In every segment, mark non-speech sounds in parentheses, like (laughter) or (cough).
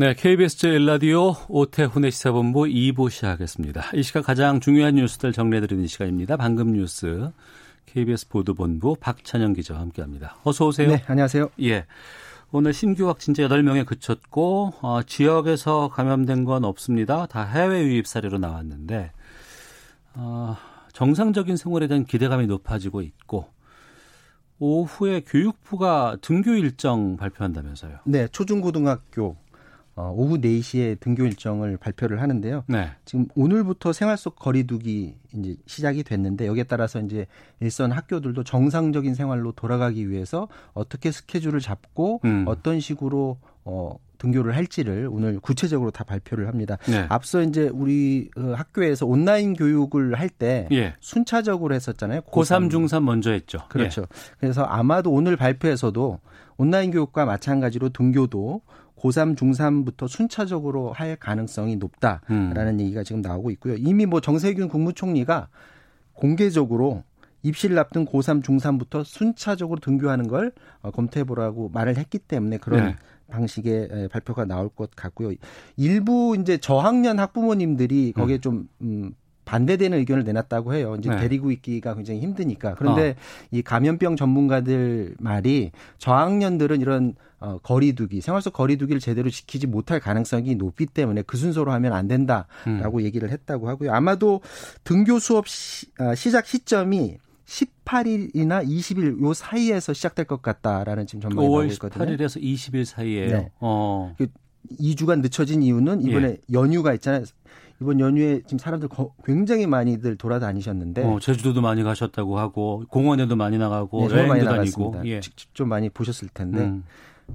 네, KBS 제1라디오 오태훈의 시사본부 2부 시작하겠습니다. 이 시각 가장 중요한 뉴스들 정리해드리는 시간입니다. 방금 뉴스 KBS 보도본부 박찬영 기자와 함께합니다. 어서 오세요. 네, 안녕하세요. 예. 오늘 신규 확진자 8명에 그쳤고 어, 지역에서 감염된 건 없습니다. 다 해외 유입 사례로 나왔는데 어, 정상적인 생활에 대한 기대감이 높아지고 있고 오후에 교육부가 등교 일정 발표한다면서요. 네, 초중고등학교 어, 오후 4시에 등교 일정을 발표를 하는데요. 네. 지금 오늘부터 생활 속 거리두기 이제 시작이 됐는데 여기에 따라서 이제 일선 학교들도 정상적인 생활로 돌아가기 위해서 어떻게 스케줄을 잡고 음. 어떤 식으로 어 등교를 할지를 오늘 구체적으로 다 발표를 합니다. 네. 앞서 이제 우리 어, 학교에서 온라인 교육을 할때 예. 순차적으로 했었잖아요. 고3, 중3 먼저 했죠. 그렇죠. 그래서 아마도 오늘 발표에서도 온라인 교육과 마찬가지로 등교도 고3, 중3부터 순차적으로 할 가능성이 높다라는 음. 얘기가 지금 나오고 있고요. 이미 뭐 정세균 국무총리가 공개적으로 입시를 앞둔 고3, 중3부터 순차적으로 등교하는 걸 어, 검토해 보라고 말을 했기 때문에 그런 네. 방식의 에, 발표가 나올 것 같고요. 일부 이제 저학년 학부모님들이 거기에 음. 좀 음, 반대되는 의견을 내놨다고 해요. 이제 네. 데리고 있기가 굉장히 힘드니까. 그런데 어. 이 감염병 전문가들 말이 저학년들은 이런 어, 거리두기, 생활 속 거리두기를 제대로 지키지 못할 가능성이 높기 때문에 그 순서로 하면 안 된다라고 음. 얘기를 했다고 하고요. 아마도 등교 수업 시, 아, 시작 시점이 18일이나 20일 요 사이에서 시작될 것 같다라는 지금 전망이 나오고 5월 있거든요. 18일에서 20일 사이에요. 네. 어. 2주간 늦춰진 이유는 이번에 예. 연휴가 있잖아요. 이번 연휴에 지금 사람들 거- 굉장히 많이들 돌아다니셨는데 어, 제주도도 많이 가셨다고 하고 공원에도 많이 나가고 네, 정말 많이 여행도 다니고. 예. 직접 좀 많이 보셨을 텐데 음.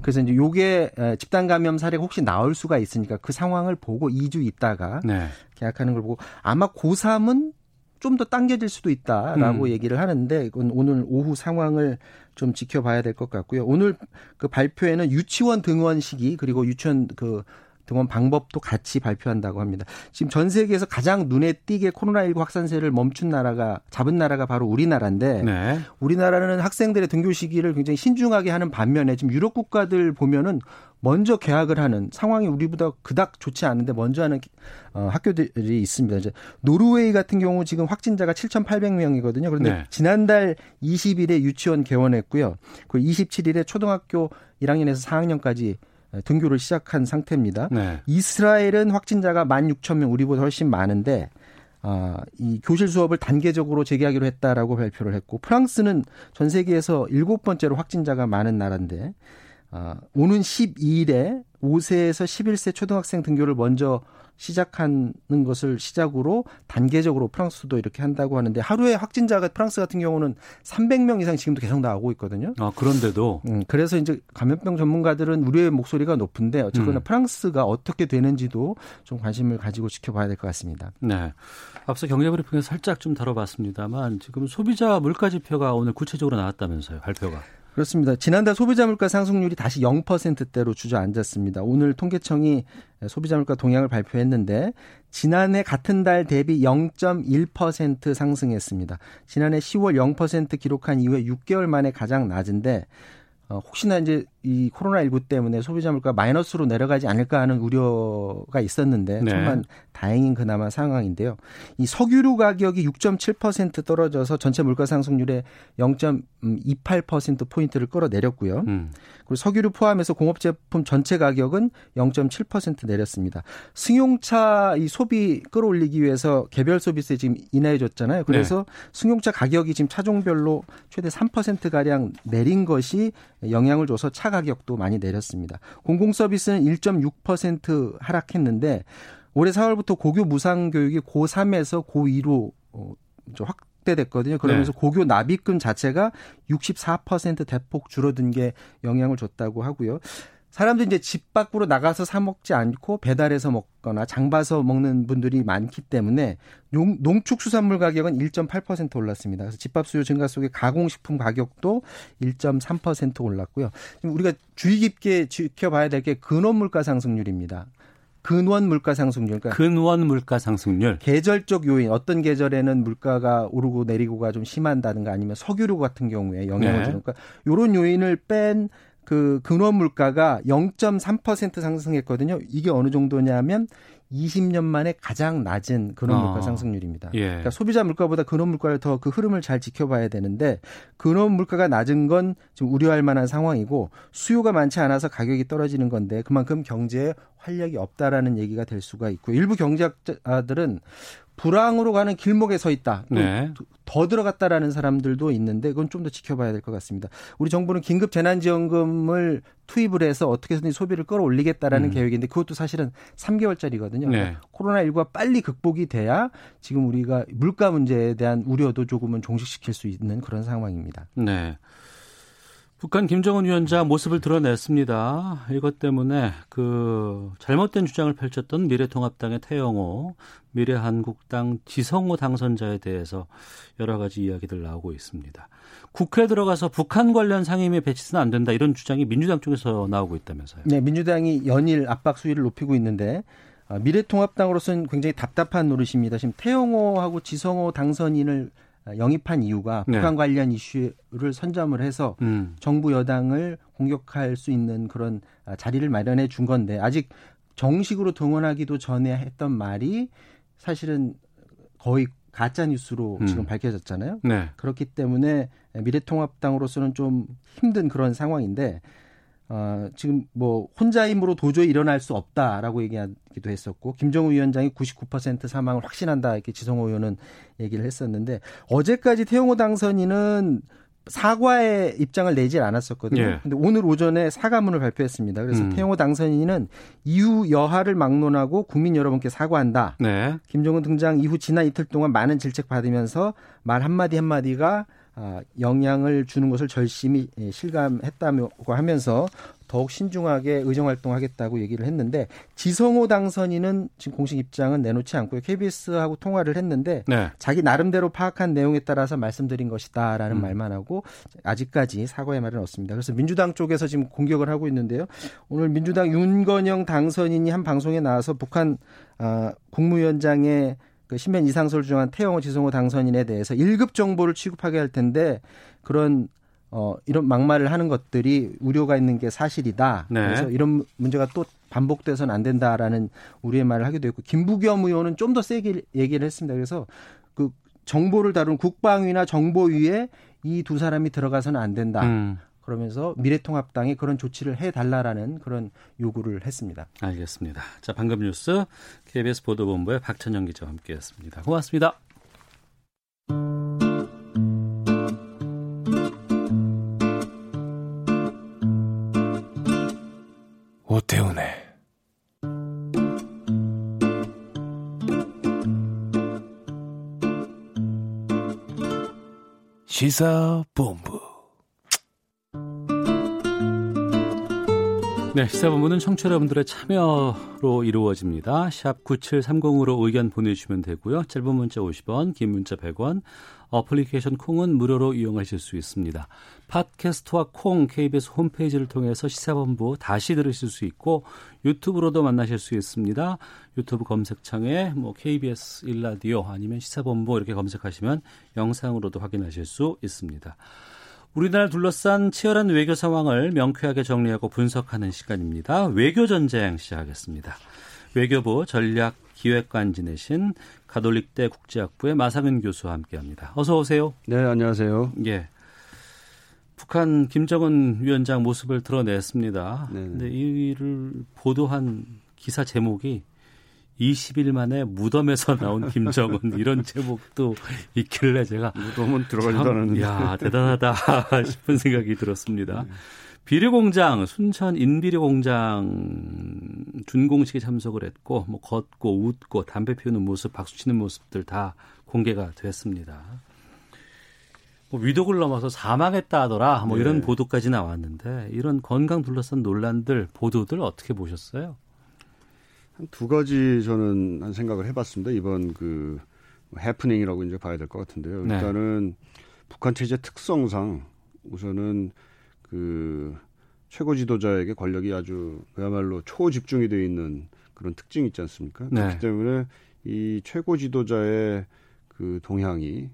그래서 이제 요게 에, 집단 감염 사례가 혹시 나올 수가 있으니까 그 상황을 보고 2주 있다가 네. 계약하는 걸 보고 아마 고3은 좀 더 당겨질 수도 있다라고 음. 얘기를 하는데 이건 오늘 오후 상황을 좀 지켜봐야 될 것 같고요. 오늘 그 발표에는 유치원 등원 시기 그리고 유치원 그 등원 방법도 같이 발표한다고 합니다. 지금 전 세계에서 가장 눈에 띄게 코로나19 확산세를 멈춘 나라가 잡은 나라가 바로 우리나라인데 네. 우리나라는 학생들의 등교 시기를 굉장히 신중하게 하는 반면에 지금 유럽 국가들 보면은 먼저 개학을 하는 상황이 우리보다 그닥 좋지 않은데 먼저 하는 어, 학교들이 있습니다. 이제 노르웨이 같은 경우 지금 확진자가 7,800명이거든요. 그런데 네. 지난달 20일에 유치원 개원했고요. 그리고 27일에 초등학교 1학년에서 4학년까지 등교를 시작한 상태입니다. 네. 이스라엘은 확진자가 16,000명, 우리보다 훨씬 많은데 아, 이 교실 수업을 단계적으로 재개하기로 했다라고 발표를 했고 프랑스는 전 세계에서 일곱 번째로 확진자가 많은 나라인데 아, 오는 12일에 5세에서 11세 초등학생 등교를 먼저 시작하는 것을 시작으로 단계적으로 프랑스도 이렇게 한다고 하는데 하루에 확진자가 프랑스 같은 경우는 300명 이상 지금도 계속 나오고 있거든요. 아, 그런데도 음, 그래서 이제 감염병 전문가들은 우려의 목소리가 높은데 어쨌거나 음. 프랑스가 어떻게 되는지도 좀 관심을 가지고 지켜봐야 될 것 같습니다. 네. 앞서 경제 브리핑에서 살짝 좀 다뤄봤습니다만 지금 소비자 물가 지표가 오늘 구체적으로 나왔다면서요, 발표가. 그렇습니다. 지난달 소비자 물가 상승률이 다시 0%대로 주저앉았습니다. 오늘 통계청이 소비자 물가 동향을 발표했는데 지난해 같은 달 대비 0.1% 상승했습니다. 지난해 10월 0% 기록한 이후에 6개월 만에 가장 낮은데 어, 혹시나 이제 이 코로나19 때문에 소비자 물가 마이너스로 내려가지 않을까 하는 우려가 있었는데 네. 정말 다행인 그나마 상황인데요. 이 석유류 가격이 6.7% 떨어져서 전체 물가 상승률의 0.28% 포인트를 끌어내렸고요. 음. 그리고 석유류 포함해서 공업 제품 전체 가격은 0.7% 내렸습니다. 승용차 이 소비 끌어올리기 위해서 개별 소비세 지금 인하해 줬잖아요. 그래서 승용차 가격이 지금 차종별로 최대 3% 가량 내린 것이 영향을 줘서 차가 격도 많이 내렸습니다. 공공 서비스는 1.6% 하락했는데 올해 4월부터 고교 무상 교육이 고3에서 고2로 어, 좀 확대됐거든요. 그러면서 네. 고교 납입금 자체가 64% 대폭 줄어든 게 영향을 줬다고 하고요. 사람들이 이제 집 밖으로 나가서 사 먹지 않고 배달해서 먹거나 장 봐서 먹는 분들이 많기 때문에 농, 농축수산물 가격은 1.8% 올랐습니다. 그래서 집밥 수요 증가 속에 가공식품 가격도 1.3% 올랐고요. 우리가 주의 깊게 지켜봐야 될 게 근원 물가 상승률입니다. 근원 물가 상승률. 그러니까 근원 물가 상승률. 계절적 요인. 어떤 계절에는 물가가 오르고 내리고가 좀 심한다든가 아니면 석유류 같은 경우에 영향을 네. 주는. 그러니까 요런 요인을 뺀 그 근원 물가가 0.3% 상승했거든요. 이게 어느 정도냐면 20년 만에 가장 낮은 근원 물가 아, 상승률입니다. 예. 그러니까 소비자 물가보다 근원 물가를 더 그 흐름을 잘 지켜봐야 되는데 근원 물가가 낮은 건 지금 우려할 만한 상황이고 수요가 많지 않아서 가격이 떨어지는 건데 그만큼 경제에 활력이 없다라는 얘기가 될 수가 있고 일부 경제학자들은 불황으로 가는 길목에 서 있다. 네. 더 들어갔다라는 사람들도 있는데 그건 좀 더 지켜봐야 될 것 같습니다. 우리 정부는 긴급 재난지원금을 투입을 해서 어떻게든 소비를 끌어올리겠다라는 음. 계획인데 그것도 사실은 3개월짜리거든요. 네. 코로나19가 빨리 극복이 돼야 지금 우리가 물가 문제에 대한 우려도 조금은 종식시킬 수 있는 그런 상황입니다. 네. 북한 김정은 위원장 모습을 드러냈습니다. 이것 때문에 그 잘못된 주장을 펼쳤던 미래통합당의 태영호, 미래한국당 지성호 당선자에 대해서 여러 가지 이야기들 나오고 있습니다. 국회에 들어가서 북한 관련 상임위 배치는 안 된다 이런 주장이 민주당 쪽에서 나오고 있다면서요. 네, 민주당이 연일 압박 수위를 높이고 있는데 아, 미래통합당으로서는 굉장히 답답한 노릇입니다. 지금 태영호하고 지성호 당선인을 영입한 이유가 네. 북한 관련 이슈를 선점을 해서 음. 정부 여당을 공격할 수 있는 그런 아, 자리를 마련해 준 건데 아직 정식으로 동원하기도 전에 했던 말이 사실은 거의 가짜 뉴스로 음. 지금 밝혀졌잖아요. 네. 그렇기 때문에 미래통합당으로서는 좀 힘든 그런 상황인데 어, 지금 뭐 혼자 힘으로 도저히 일어날 수 없다라고 얘기하기도 했었고 김정우 위원장이 99% 사망을 확신한다 이렇게 지성호 의원은 얘기를 했었는데 어제까지 태용호 당선인은 사과의 입장을 내질 않았었거든요. 예. 근데 오늘 오전에 사과문을 발표했습니다. 그래서 음. 태용호 당선인은 이후 여하를 막론하고 국민 여러분께 사과한다. 네. 김정은 등장 이후 지난 이틀 동안 많은 질책 받으면서 말 한마디 한마디가 아, 영향을 주는 것을 절실히 예, 실감했다고 하면서 더욱 신중하게 의정 활동하겠다고 얘기를 했는데 지성호 당선인은 지금 공식 입장은 내놓지 않고요. KBS하고 통화를 했는데 네. 자기 나름대로 파악한 내용에 따라서 말씀드린 것이다라는 음. 말만 하고 아직까지 사과의 말은 없습니다. 그래서 민주당 쪽에서 지금 공격을 하고 있는데요. 오늘 민주당 윤건영 당선인이 한 방송에 나와서 북한 어, 국무위원장의 그 신변 이상설 주장한 태영호 지성호 당선인에 대해서 1급 정보를 취급하게 할 텐데 그런 어 이런 막말을 하는 것들이 우려가 있는 게 사실이다. 네. 그래서 이런 문제가 또 반복돼서는 안 된다라는 우리의 말을 하기도 했고 김부겸 의원은 좀 더 세게 얘기를 했습니다. 그래서 그 정보를 다룬 국방위나 정보위에 이 두 사람이 들어가서는 안 된다. 음. 그러면서 미래통합당이 그런 조치를 해달라라는 그런 요구를 했습니다. 알겠습니다. 자, 방금 뉴스 KBS 보도본부의 박찬영 기자와 함께했습니다. 고맙습니다. 오태훈의 시사본부 네, 시사본부는 청취자 여러분들의 참여로 이루어집니다. 샵 9730으로 의견 보내주시면 되고요. 짧은 문자 50원, 긴 문자 100원, 어플리케이션 콩은 무료로 이용하실 수 있습니다. 팟캐스트와 콩 KBS 홈페이지를 통해서 시사본부 다시 들으실 수 있고 유튜브로도 만나실 수 있습니다. 유튜브 검색창에 뭐 KBS 일라디오 아니면 시사본부 이렇게 검색하시면 영상으로도 확인하실 수 있습니다. 우리나라를 둘러싼 치열한 외교 상황을 명쾌하게 정리하고 분석하는 시간입니다. 외교 전쟁 시작하겠습니다. 외교부 전략 기획관 지내신 가톨릭대 국제학부의 마상은 교수와 함께합니다. 어서 오세요. 네, 안녕하세요. 예. 북한 김정은 위원장 모습을 드러냈습니다. 네. 근데 이를 보도한 기사 제목이 20일 만에 무덤에서 (laughs) 나온 김정은 이런 제목도 있길래 제가 무덤은 들어가지도 않았는데 야 대단하다 (laughs) 싶은 생각이 들었습니다. 네. 비료 공장 순천 인비료 공장 준공식에 참석을 했고 뭐 걷고 웃고 담배 피우는 모습 박수 치는 모습들 다 공개가 됐습니다. 뭐 위독을 넘어서 사망했다 하더라. 뭐 네. 이런 보도까지 나왔는데 이런 건강 둘러싼 논란들 보도들 어떻게 보셨어요? 한 두 가지 저는 한 생각을 해봤습니다. 이번 그 해프닝이라고 이제 봐야 될 것 같은데요. 네. 일단은 북한 체제 특성상 우선은 그 최고 지도자에게 권력이 아주 그야말로 초집중이 되어 있는 그런 특징이 있지 않습니까? 네. 그렇기 때문에 이 최고 지도자의 그 동향이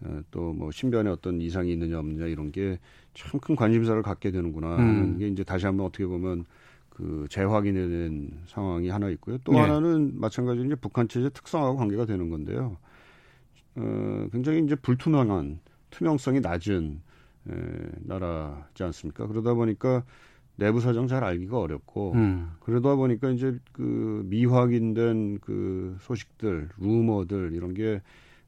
어, 또뭐 신변에 어떤 이상이 있느냐 없느냐 이런 게 참 큰 관심사를 갖게 되는구나 하는 음. 게 이제 다시 한번 어떻게 보면 그 재확인이 된 상황이 하나 있고요. 또 네. 하나는 마찬가지로 이제 북한 체제 특성하고 관계가 되는 건데요. 어, 굉장히 이제 불투명한 투명성이 낮은 에, 나라지 않습니까? 그러다 보니까 내부 사정 잘 알기가 어렵고 음. 그러다 보니까 이제 그 미확인된 그 소식들, 루머들 이런 게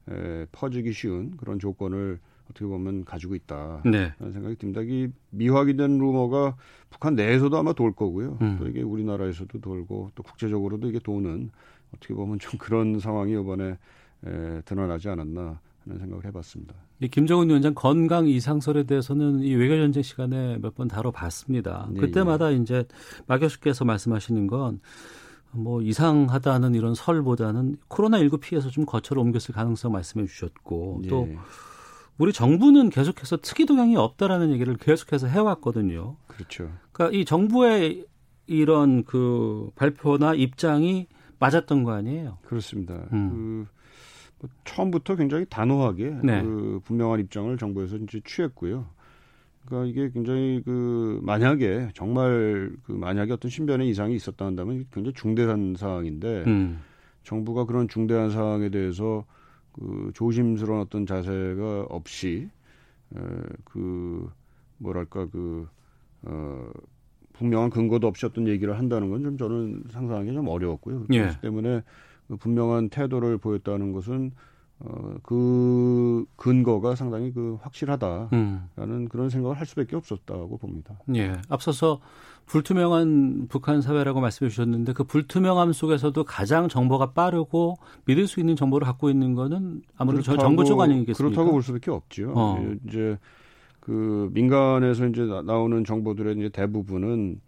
에, 퍼지기 쉬운 그런 조건을 어떻게 보면 가지고 있다. 네. 라는 생각이 듭니다. 이 미확인된 루머가 북한 내에서도 아마 돌 거고요. 음. 또 이게 우리나라에서도 돌고 또 국제적으로도 이게 도는 어떻게 보면 좀 그런 상황이 이번에 에, 드러나지 않았나 하는 생각을 해봤습니다. 이 김정은 위원장 건강 이상설에 대해서는 이 외교전쟁 시간에 몇 번 다뤄봤습니다. 네, 그때마다 이제 마 교수께서 말씀하시는 건 뭐 이상하다는 이런 설보다는 코로나19 피해서 좀 거처를 옮겼을 가능성 말씀해 주셨고 또 예, 우리 정부는 계속해서 특이 동향이 없다라는 얘기를 계속해서 해왔거든요. 그렇죠. 그러니까 이 정부의 이런 그 발표나 입장이 맞았던 거 아니에요? 그렇습니다. 음. 그 뭐 처음부터 굉장히 단호하게 네. 그 분명한 입장을 정부에서 이제 취했고요. 그러니까 이게 굉장히 그 만약에 정말 그 만약에 어떤 신변에 이상이 있었다 한다면 굉장히 중대한 사항인데 음. 정부가 그런 중대한 사항에 대해서 그 조심스러운 어떤 자세가 없이 에, 그 뭐랄까 그 어, 분명한 근거도 없이 어떤 얘기를 한다는 건 좀 저는 상상하기 좀 어려웠고요. 예. 그렇기 때문에 그 분명한 태도를 보였다는 것은 어, 그 근거가 상당히 그 확실하다라는 음. 그런 생각을 할 수밖에 없었다고 봅니다. 예. 앞서서 불투명한 북한 사회라고 말씀해 주셨는데 그 불투명함 속에서도 가장 정보가 빠르고 믿을 수 있는 정보를 갖고 있는 거는 아무래도 저 그렇다고- 정부 쪽 아니겠습니까? 그렇다고 볼 수밖에 없죠. 어. 예, 이제 그 민간에서 이제 나- 나오는 정보들의 이제 대부분은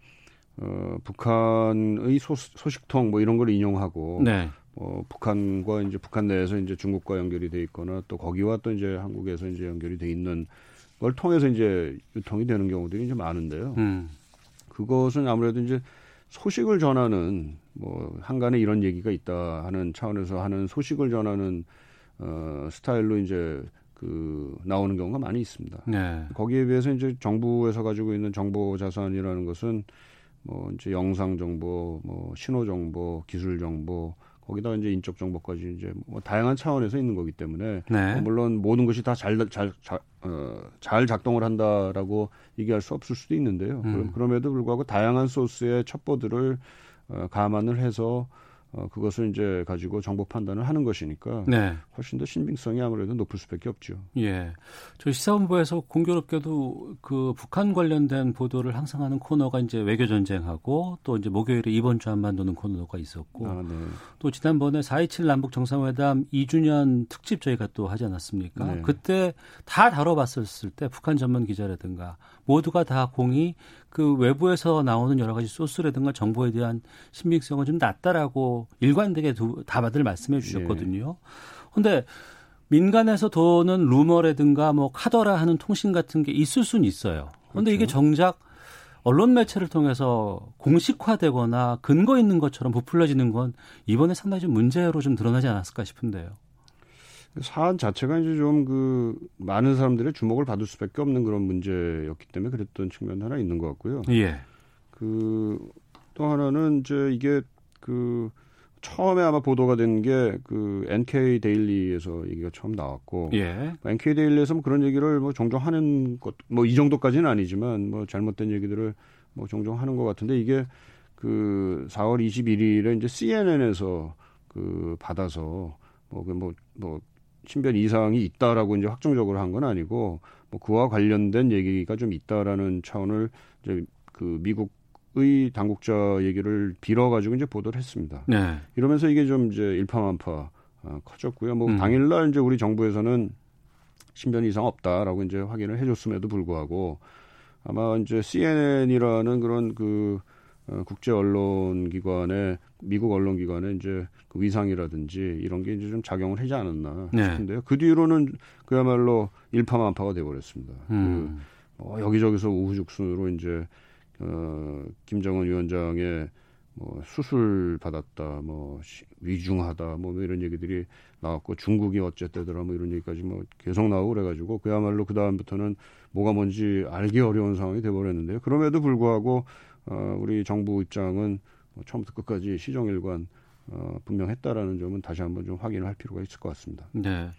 어, 북한의 소, 소식통 뭐 이런 걸 인용하고 네. 어, 북한과 이제 북한 내에서 이제 중국과 연결이 돼 있거나 또 거기와 또 이제 한국에서 이제 연결이 돼 있는 걸 통해서 이제 유통이 되는 경우들이 이제 많은데요. 음. 그것은 아무래도 이제 소식을 전하는 뭐 한간에 이런 얘기가 있다 하는 차원에서 하는 소식을 전하는 어 스타일로 이제 그 나오는 경우가 많이 있습니다. 네. 거기에 비해서 이제 정부에서 가지고 있는 정보 자산이라는 것은 뭐 이제 영상 정보, 뭐 신호 정보, 기술 정보, 거기다 이제 인적 정보까지 이제 뭐 다양한 차원에서 있는 거기 때문에 네. 어, 물론 모든 것이 다잘잘 잘, 어, 잘 작동을 한다라고 얘기할 수 없을 수도 있는데요. 음. 그럼 그럼에도 불구하고 다양한 소스의 첩보들을 어, 감안을 해서 어, 그것을 이제 가지고 정보 판단을 하는 것이니까 네. 훨씬 더 신빙성이 아무래도 높을 수밖에 없죠. 예. 저 시사본부에서 공교롭게도 그 북한 관련된 보도를 항상 하는 코너가 이제 외교 전쟁하고 또 이제 목요일에 이번 주 한반도는 코너가 있었고 아, 네. 또 지난번에 4.27 남북 정상회담 2주년 특집 저희가 또 하지 않았습니까? 네. 그때 다 다뤄봤었을 때 북한 전문 기자라든가 모두가 다 공이 그 외부에서 나오는 여러 가지 소스라든가 정보에 대한 신빙성은 좀 낮다라고 일관되게 두, 다들 말씀해 주셨거든요. 근데 민간에서 도는 루머라든가 뭐 카더라 하는 통신 같은 게 있을 수는 있어요. 근데 이게 정작 언론 매체를 통해서 공식화되거나 근거 있는 것처럼 부풀려지는 건 이번에 상당히 좀 문제로 좀 드러나지 않았을까 싶은데요. 사안 자체가 이제 좀 그 많은 사람들의 주목을 받을 수밖에 없는 그런 문제였기 때문에 그랬던 측면 하나 있는 것 같고요. 예. 그또 하나는 이제 이게 그 처음에 아마 보도가 된 게 그 NK 데일리에서 얘기가 처음 나왔고 예. NK 데일리에서 뭐 그런 얘기를 뭐 종종 하는 것 뭐 이 정도까지는 아니지만 뭐 잘못된 얘기들을 뭐 종종 하는 것 같은데 이게 그 4월 21일에 이제 CNN에서 그 받아서 뭐그뭐뭐 뭐 신변 이상이 있다라고 이제 확정적으로 한 건 아니고 뭐 그와 관련된 얘기가 좀 있다라는 차원을 이제 그 미국의 당국자 얘기를 빌어 가지고 이제 보도를 했습니다. 네. 이러면서 이게 좀 이제 일파만파 어, 커졌고요. 뭐 음. 당일날 이제 우리 정부에서는 신변 이상 없다라고 이제 확인을 해줬음에도 불구하고 아마 이제 CNN이라는 그런 그 어, 국제 언론 기관의 미국 언론 기관의 이제 그 위상이라든지 이런 게 이제 좀 작용을 하지 않았나 네. 싶은데요. 그 뒤로는 그야말로 일파만파가 돼 버렸습니다. 음. 그 어, 여기저기서 우후죽순으로 이제 어, 김정은 위원장의 뭐 수술 받았다, 뭐 시- 위중하다, 뭐 이런 얘기들이 나왔고 중국이 어쨌대더라, 뭐 이런 얘기까지 뭐 계속 나오고 그래가지고 그야말로 그 다음부터는 뭐가 뭔지 알기 어려운 상황이 돼버렸는데요. 그럼에도 불구하고 어, 우리 정부 입장은 뭐 처음부터 끝까지 시정일관 어, 분명했다라는 점은 다시 한번 좀 확인을 할 필요가 있을 것 같습니다. 네.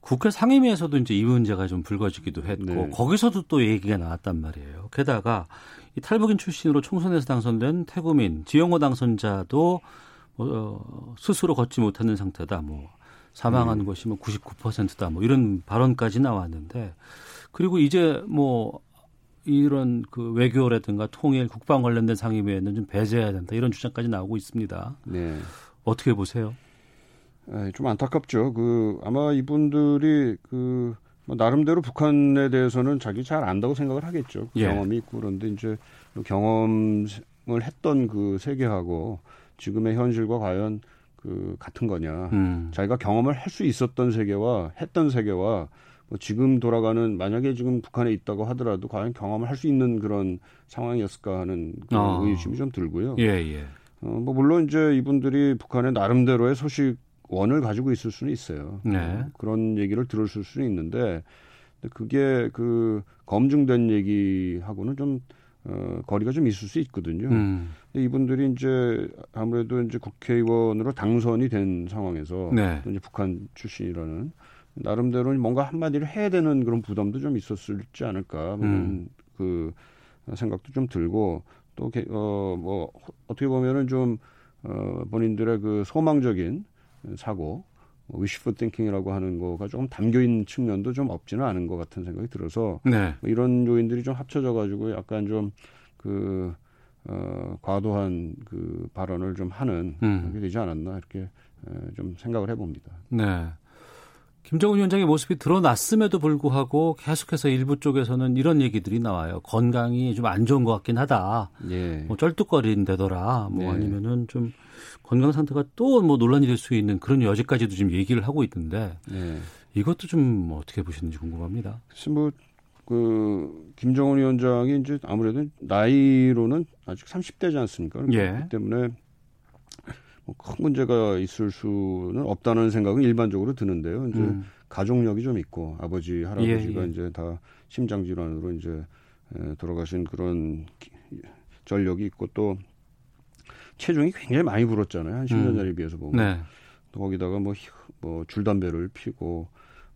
국회 상임위에서도 이제 이 문제가 좀 불거지기도 했고 네. 거기서도 또 얘기가 나왔단 말이에요. 게다가 이 탈북인 출신으로 총선에서 당선된 태구민 지영호 당선자도 뭐, 어, 스스로 걷지 못하는 상태다. 뭐 사망한 것이 뭐 99%다. 뭐 이런 발언까지 나왔는데 그리고 이제 뭐 이런 그 외교라든가 통일, 국방 관련된 상임위에는 좀 배제해야 된다. 이런 주장까지 나오고 있습니다. 네. 어떻게 보세요? 에, 좀 안타깝죠. 그 아마 이분들이 그뭐 나름대로 북한에 대해서는 자기 잘 안다고 생각을 하겠죠. 예. 경험이 있고 그런데 이제 그 경험을 했던 그 세계하고 지금의 현실과 과연 그 같은 거냐. 음. 자기가 경험을 할 수 있었던 세계와 했던 세계와 뭐 지금 돌아가는 만약에 지금 북한에 있다고 하더라도 과연 경험을 할 수 있는 그런 상황이었을까 하는 그 아. 의심이 좀 들고요. 예, 예. 어, 뭐 물론 이제 이분들이 북한의 나름대로의 소식 원을 가지고 있을 수는 있어요. 네. 어, 그런 얘기를 들었을 수는 있는데 그게 그 검증된 얘기하고는 좀 어, 거리가 좀 있을 수 있거든요. 음. 근데 이분들이 이제 아무래도 이제 국회의원으로 당선이 된 상황에서 네. 또 이제 북한 출신이라는 나름대로 뭔가 한마디를 해야 되는 그런 부담도 좀 있었을지 않을까 뭐 음. 그 생각도 좀 들고 또어뭐 어떻게 보면은 좀 어, 본인들의 그 소망적인 사고 위시풀 띵킹이라고 하는 거가 조금 담겨 있는 측면도 좀 없지는 않은 것 같은 생각이 들어서 네. 뭐 이런 요인들이 좀 합쳐져 가지고 약간 좀그 어, 과도한 그 발언을 좀 하는 음. 그게 되지 않았나 이렇게 에, 좀 생각을 해봅니다. 네. 김정은 위원장의 모습이 드러났음에도 불구하고 계속해서 일부 쪽에서는 이런 얘기들이 나와요. 건강이 좀 안 좋은 것 같긴 하다. 예. 뭐 쩔뚝거린다더라. 뭐 네. 아니면은 좀 건강 상태가 또 뭐 논란이 될 수 있는 그런 여지까지도 지금 얘기를 하고 있던데 네. 이것도 좀 어떻게 보시는지 궁금합니다. 글쎄 뭐그 김정은 위원장이 이제 아무래도 나이로는 아직 30대지 않습니까? 예. 그렇기 때문에 뭐 큰 문제가 있을 수는 없다는 생각은 일반적으로 드는데요. 이제 음. 가족력이 좀 있고 아버지 할아버지가 예, 예. 이제 다 심장 질환으로 이제 에, 돌아가신 그런 기- 전력이 있고 또 체중이 굉장히 많이 불었잖아요. 한 10년 음. 전에 비해서 보면. 네. 또 거기다가 뭐, 히- 뭐 줄담배를 피고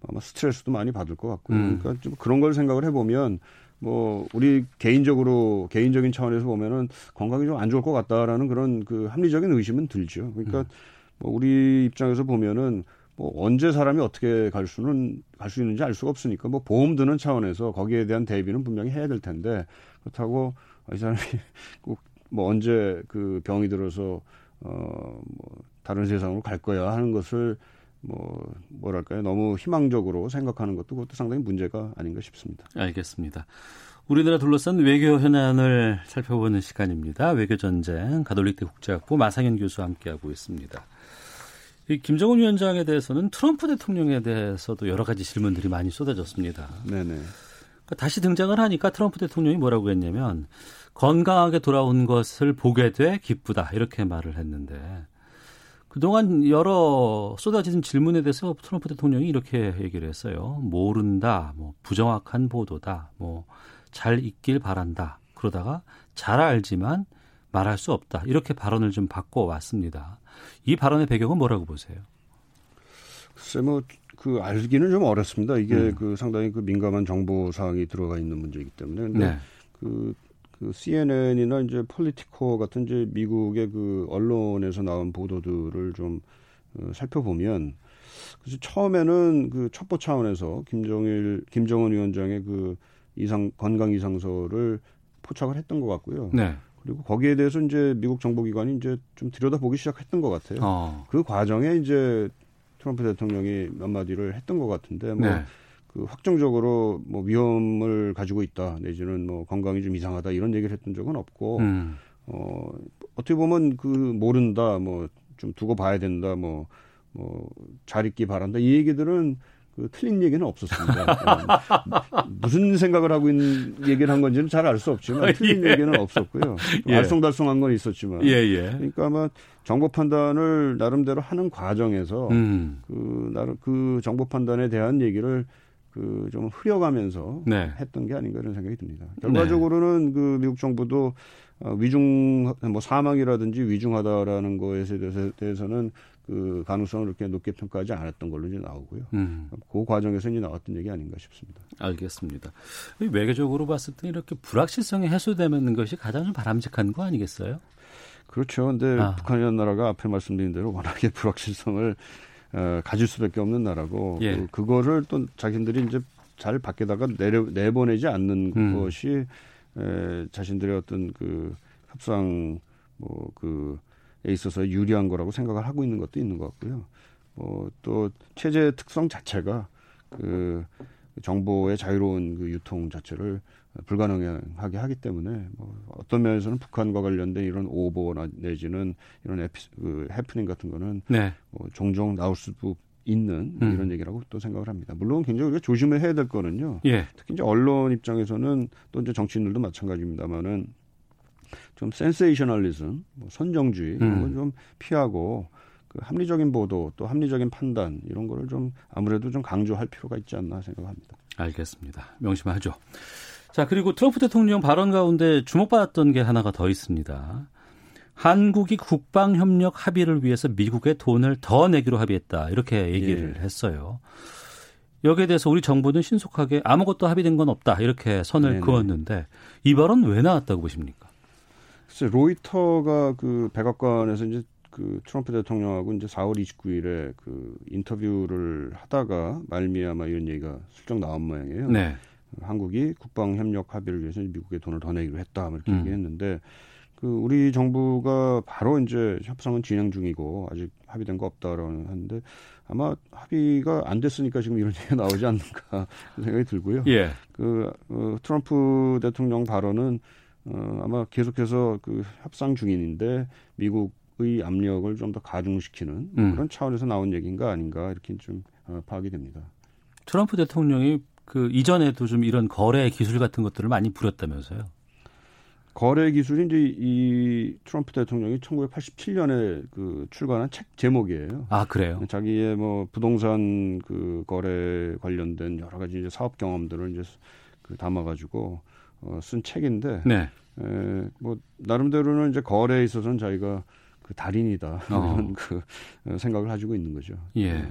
아마 스트레스도 많이 받을 것 같고요. 음. 그러니까 좀 그런 걸 생각을 해보면 뭐 우리 개인적으로 개인적인 차원에서 보면은 건강이 좀 안 좋을 것 같다라는 그런 그 합리적인 의심은 들죠. 그러니까 음. 뭐 우리 입장에서 보면은 뭐 언제 사람이 어떻게 갈 수는 갈 수 있는지 알 수가 없으니까 뭐 보험 드는 차원에서 거기에 대한 대비는 분명히 해야 될 텐데 그렇다고 이 사람이 (laughs) 꼭 뭐 언제 그 병이 들어서 어뭐 다른 세상으로 갈 거야 하는 것을 뭐 뭐랄까요 너무 희망적으로 생각하는 것도 그것도 상당히 문제가 아닌가 싶습니다. 알겠습니다. 우리나라 둘러싼 외교 현안을 살펴보는 시간입니다. 외교 전쟁 가톨릭대 국제학부 마상현 교수와 함께하고 있습니다. 이 김정은 위원장에 대해서는 트럼프 대통령에 대해서도 여러 가지 질문들이 많이 쏟아졌습니다. 네네. 그러니까 다시 등장을 하니까 트럼프 대통령이 뭐라고 했냐면 건강하게 돌아온 것을 보게 돼 기쁘다 이렇게 말을 했는데 그동안 여러 쏟아진 질문에 대해서 트럼프 대통령이 이렇게 얘기를 했어요. 모른다, 뭐 부정확한 보도다, 뭐 잘 있길 바란다. 그러다가 잘 알지만 말할 수 없다. 이렇게 발언을 좀 바꿔 왔습니다. 이 발언의 배경은 뭐라고 보세요? 글쎄 뭐그 알기는 좀 어렵습니다. 이게 음. 그 상당히 그 민감한 정보 사항이 들어가 있는 문제이기 때문에. 근데 네. 그, 그 CNN이나 이제 폴리티코 같은 이제 미국의 그 언론에서 나온 보도들을 좀 어, 살펴보면 그래서 처음에는 그 첩보 차원에서 김정일 김정은 위원장의 그 이상 건강 이상서를 포착을 했던 것 같고요. 네. 그리고 거기에 대해서 이제 미국 정보기관이 이제 좀 들여다보기 시작했던 것 같아요. 어. 그 과정에 이제 트럼프 대통령이 몇 마디를 했던 것 같은데 뭐 네. 그 확정적으로 뭐 위험을 가지고 있다 내지는 뭐 건강이 좀 이상하다 이런 얘기를 했던 적은 없고 음. 어 어떻게 보면 그 모른다 뭐 좀 두고 봐야 된다 뭐 뭐 잘 있기 바란다 이 얘기들은 그 틀린 얘기는 없었습니다. (laughs) 무슨 생각을 하고 있는 얘기를 한 건지는 잘 알 수 없지만 (laughs) 틀린 예. 얘기는 없었고요. 예. 알쏭달쏭한 건 있었지만. 예, 예. 그러니까 아마 정보 판단을 나름대로 하는 과정에서 음. 그 나름 그 정보 판단에 대한 얘기를 그 좀 흐려가면서 네. 했던 게 아닌가 이런 생각이 듭니다. 결과적으로는 네. 그 미국 정부도 어, 위중 뭐 사망이라든지 위중하다라는 거에 대해서는 그 가능성을 이렇게 높게 평가하지 않았던 걸로 이제 나오고요. 음. 그 과정에서 이제 나왔던 얘기 아닌가 싶습니다. 알겠습니다. 외교적으로 봤을 때 이렇게 불확실성이 해소되는 것이 가장 좀 바람직한 거 아니겠어요? 그렇죠. 근데 아. 북한이라는 나라가 앞에 말씀드린 대로 워낙에 (laughs) 불확실성을 어, 가질 수밖에 없는 나라고 예. 그, 그거를 또 자신들이 이제 잘 밖에다가 내려, 내보내지 않는 음. 것이 에, 자신들의 어떤 그 협상 뭐 그 에 있어서 유리한 거라고 생각을 하고 있는 것도 있는 것 같고요. 뭐또 체제 특성 자체가 그 정보의 자유로운 그 유통 자체를 불가능하게 하기 때문에 뭐 어떤 면에서는 북한과 관련된 이런 오보나 내지는 이런 에피, 그 해프닝 같은 거는 네. 뭐 종종 나올 수도 있는 음. 이런 얘기라고 또 생각을 합니다. 물론 굉장히 우리가 조심을 해야 될 거는요. 예. 특히 이제 언론 입장에서는 또 이제 정치인들도 마찬가지입니다만은 좀 센세이셔널리즘, 뭐 선정주의 이런 건좀 음. 피하고 그 합리적인 보도 또 합리적인 판단 이런 거를 좀 아무래도 좀 강조할 필요가 있지 않나 생각합니다. 알겠습니다. 명심하죠. 자, 그리고 트럼프 대통령 발언 가운데 주목받았던 게 하나가 더 있습니다. 한국이 국방협력 합의를 위해서 미국에 돈을 더 내기로 합의했다. 이렇게 얘기를 예. 했어요. 여기에 대해서 우리 정부는 신속하게 아무것도 합의된 건 없다. 이렇게 선을 네네. 그었는데 이 발언 왜 나왔다고 보십니까? 글쎄 로이터가 그 백악관에서 이제 그 트럼프 대통령하고 이제 4월 29일에 그 인터뷰를 하다가 말미암아 이런 얘기가 슬쩍 나온 모양이에요. 네. 한국이 국방 협력 합의를 위해서 미국에 돈을 더 내기로 했다 이렇게 음. 얘기했는데 그 우리 정부가 바로 이제 협상은 진행 중이고 아직 합의된 거 없다라고 하는데 아마 합의가 안 됐으니까 지금 이런 (laughs) 얘기가 나오지 않는가 생각이 들고요. 예. 그 어, 트럼프 대통령 발언은 어, 아마 계속해서 그 협상 중인인데 미국의 압력을 좀 더 가중시키는 음. 그런 차원에서 나온 얘기인가 아닌가 이렇게 좀 어, 파악이 됩니다. 트럼프 대통령이 그 이전에도 좀 이런 거래 기술 같은 것들을 많이 부렸다면서요? 거래 기술이 이제 이 트럼프 대통령이 1987년에 그 출간한 책 제목이에요. 아 그래요? 자기의 뭐 부동산 그 거래 관련된 여러 가지 이제 사업 경험들을 이제 그 담아가지고 어, 쓴 책인데, 네. 에, 뭐 나름대로는 이제 거래에 있어서는 자기가 그 달인이다 어. 이런 그 어, 생각을 가지고 있는 거죠. 예. 네.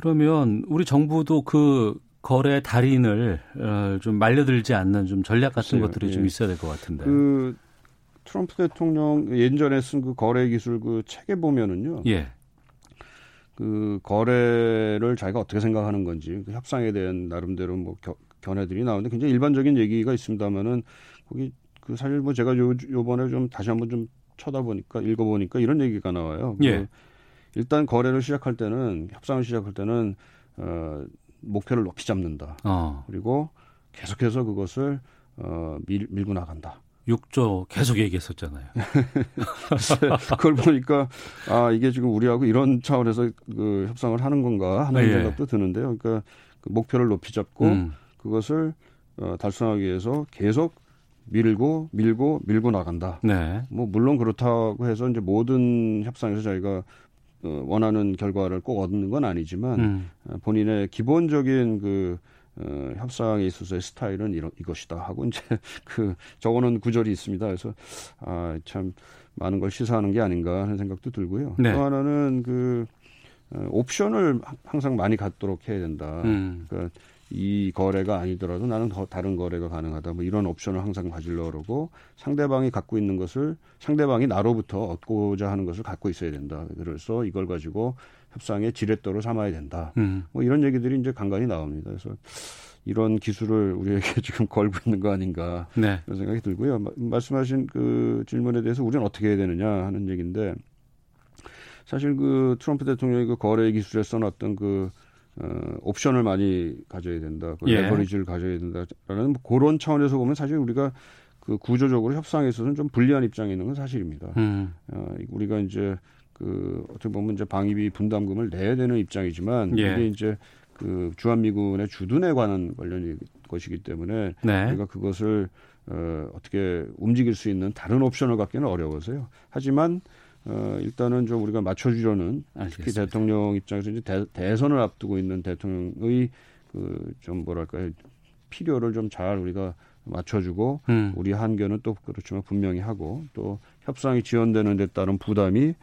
그러면 우리 정부도 그 거래 달인을 어, 좀 말려들지 않는 좀 전략 같은 글쎄요. 것들이 예. 좀 있어야 될 것 같은데. 그 트럼프 대통령 예전에 쓴 그 거래 기술 그 책에 보면은요. 예. 그 거래를 자기가 어떻게 생각하는 건지 그 협상에 대한 나름대로 뭐 겨, 견해들이 나오는데 굉장히 일반적인 얘기가 있습니다만은 거기 그 사실 뭐 제가 요 요번에 좀 다시 한번 좀 쳐다보니까 읽어보니까 이런 얘기가 나와요. 예. 그 일단 거래를 시작할 때는 협상을 시작할 때는 어 목표를 높이 잡는다. 어. 그리고 계속해서 그것을 어, 밀, 밀고 나간다. 6조 계속 얘기했었잖아요. (laughs) 그걸 보니까 아 이게 지금 우리하고 이런 차원에서 그 협상을 하는 건가 하는 예. 생각도 드는데요. 그러니까 그 목표를 높이 잡고 음. 그것을 어, 달성하기 위해서 계속 밀고 밀고 밀고 나간다. 네. 뭐 물론 그렇다고 해서 이제 모든 협상에서 저희가 어, 원하는 결과를 꼭 얻는 건 아니지만 음. 어, 본인의 기본적인 그 어, 협상에 있어서의 스타일은 이런 이것이다 하고 이제 (laughs) 그 적어놓은 구절이 있습니다. 그래서 아 참 많은 걸 시사하는 게 아닌가 하는 생각도 들고요. 네. 또 하나는 그 어, 옵션을 항상 많이 갖도록 해야 된다. 음. 그러니까 이 거래가 아니더라도 나는 더 다른 거래가 가능하다. 뭐 이런 옵션을 항상 가지려고 그러고 상대방이 갖고 있는 것을 상대방이 나로부터 얻고자 하는 것을 갖고 있어야 된다. 그래서 이걸 가지고 협상의 지렛대로 삼아야 된다. 음. 뭐 이런 얘기들이 이제 간간히 나옵니다. 그래서 이런 기술을 우리에게 (laughs) 지금 걸고 있는 거 아닌가 네. 그런 생각이 들고요. 말씀하신 그 질문에 대해서 우리는 어떻게 해야 되느냐 하는 얘기인데 사실 그 트럼프 대통령이 그 거래 기술에 써놨던 그 어, 옵션을 많이 가져야 된다. 그 예. 레버리지를 가져야 된다라는 뭐 그런 차원에서 보면 사실 우리가 그 구조적으로 협상에 있어서는 좀 불리한 입장에 있는 건 사실입니다. 음. 어, 우리가 이제 그 어떻게 보면 이제 방위비 분담금을 내야 되는 입장이지만 예. 이게 이제 그 주한미군의 주둔에 관한 관련이 것이기 때문에 네. 우리가 그것을 어, 어떻게 움직일 수 있는 다른 옵션을 갖기는 어려워서요. 하지만 어, 일단은 좀 우리가 맞춰주려는 특히 알겠습니다. 대통령 입장에서 이제 대, 대선을 앞두고 있는 대통령의 그 좀 뭐랄까요 필요를 좀 잘 우리가 맞춰주고 음. 우리 한견은 또 그렇지만 분명히 하고 또 협상이 지연되는 데 따른 부담이 에,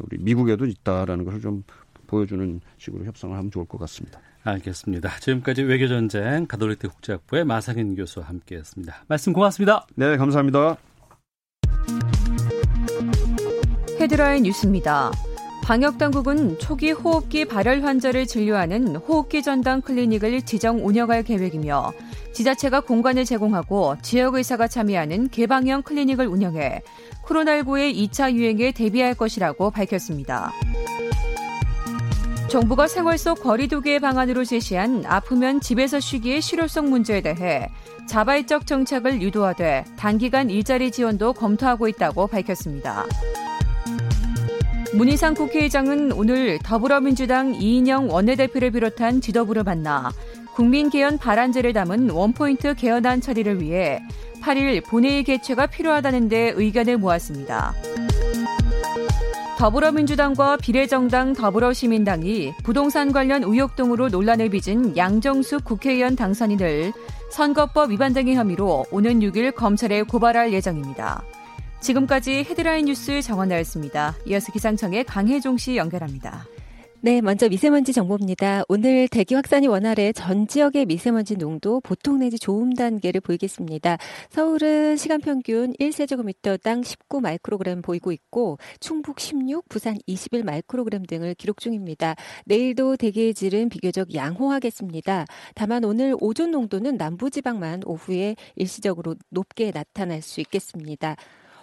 우리 미국에도 있다라는 것을 좀 보여주는 식으로 협상을 하면 좋을 것 같습니다. 알겠습니다. 지금까지 외교전쟁 가톨릭대 국제학부의 마상인 교수와 함께했습니다. 말씀 고맙습니다. 네, 감사합니다. 헤드라인 뉴스입니다. 방역당국은 초기 호흡기 발열 환자를 진료하는 호흡기 전담 클리닉을 지정 운영할 계획이며 지자체가 공간을 제공하고 지역의사가 참여하는 개방형 클리닉을 운영해 코로나19의 2차 유행에 대비할 것이라고 밝혔습니다. 정부가 생활 속 거리두기 방안으로 제시한 아프면 집에서 쉬기의 실효성 문제에 대해 자발적 정책을 유도하되 단기간 일자리 지원도 검토하고 있다고 밝혔습니다. 문희상 국회의장은 오늘 더불어민주당 이인영 원내대표를 비롯한 지도부를 만나 국민 개헌 발안제를 담은 원포인트 개헌안 처리를 위해 8일 본회의 개최가 필요하다는 데 의견을 모았습니다. 더불어민주당과 비례정당 더불어시민당이 부동산 관련 의혹 등으로 논란을 빚은 양정숙 국회의원 당선인을 선거법 위반 등의 혐의로 오는 6일 검찰에 고발할 예정입니다. 지금까지 헤드라인 뉴스 정원나였습니다. 이어서 기상청의 강혜종 씨 연결합니다. 네, 먼저 미세먼지 정보입니다. 오늘 대기 확산이 원활해 전 지역의 미세먼지 농도 보통 내지 좋음 단계를 보이겠습니다. 서울은 시간 평균 1세제곱미터당 19 마이크로그램 보이고 있고 충북 16, 부산 21 마이크로그램 등을 기록 중입니다. 내일도 대기의 질은 비교적 양호하겠습니다. 다만 오늘 오존 농도는 남부 지방만 오후에 일시적으로 높게 나타날 수 있겠습니다.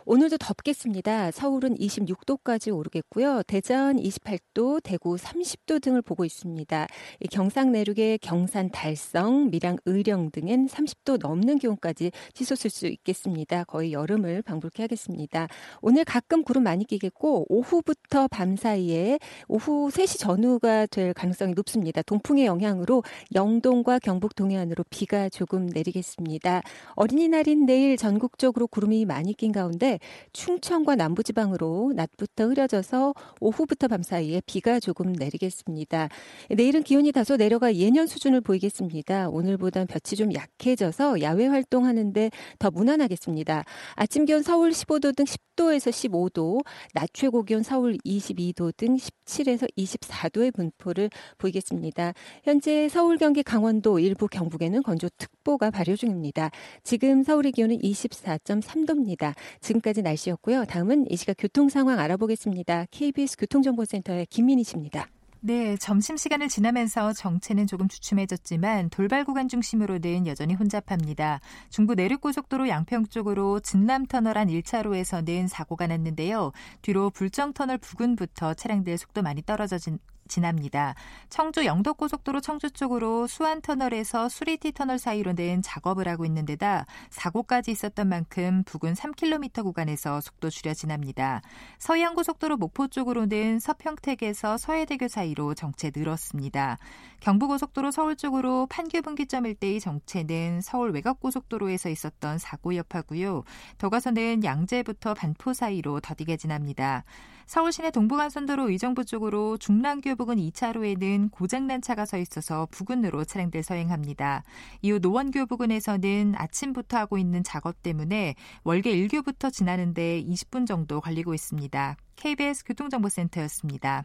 오늘도 덥겠습니다. 서울은 26도까지 오르겠고요. 대전 28도, 대구 30도 등을 보고 있습니다. 경상 내륙의 경산 달성, 밀양 의령 등엔 30도 넘는 기온까지 치솟을 수 있겠습니다. 거의 여름을 방불케 하겠습니다. 오늘 가끔 구름 많이 끼겠고 오후부터 밤 사이에 오후 3시 전후가 될 가능성이 높습니다. 동풍의 영향으로 영동과 경북 동해안으로 비가 조금 내리겠습니다. 어린이날인 내일 전국적으로 구름이 많이 낀 가운데 충청과 남부지방으로 낮부터 흐려져서 오후부터 밤 사이에 비가 조금 내리겠습니다. 내일은 기온이 다소 내려가 예년 수준을 보이겠습니다. 오늘보단 볕이 좀 약해져서 야외 활동하는데 더 무난하겠습니다. 아침 기온 서울 15도 등 10도에서 15도, 낮 최고 기온 서울 22도 등 17에서 24도의 분포를 보이겠습니다. 현재 서울, 경기, 강원도, 일부 경북에는 건조특보가 발효 중입니다. 지금 서울의 기온은 24.3도입니다. 지금까지 날씨였고요. 다음은 이 시각 교통 상황 알아보겠습니다. KBS 교통정보센터의 김민희 씨입니다. 네, 점심시간을 지나면서 정체는 조금 주춤해졌지만 돌발 구간 중심으로는 여전히 혼잡합니다. 중부 내륙고속도로 양평 쪽으로 진남터널 안 1차로에서는 사고가 났는데요. 뒤로 불정터널 부근부터 차량들 속도 많이 떨어져 지납니다. 청주 영덕고속도로 청주 쪽으로 수안터널에서 수리티 터널 사이로는 작업을 하고 있는 데다 사고까지 있었던 만큼 부근 3km 구간에서 속도 줄여 지납니다. 서해안고속도로 목포 쪽으로 는 서평택에서 서해대교 사이로 정체 늘었습니다. 경부고속도로 서울 쪽으로 판교 분기점 일대의 정체는 서울 외곽고속도로에서 있었던 사고 여파고요. 더 가서는 양재부터 반포 사이로 더디게 지납니다. 서울 시내 동부간선도로 의정부 쪽으로 중랑교 부근 2차로에는 고장난 차가 서 있어서 부근으로 차량들 서행합니다. 이후 노원교 부근에서는 아침부터 하고 있는 작업 때문에 월계 1교부터 지나는데 20분 정도 걸리고 있습니다. KBS 교통정보센터였습니다.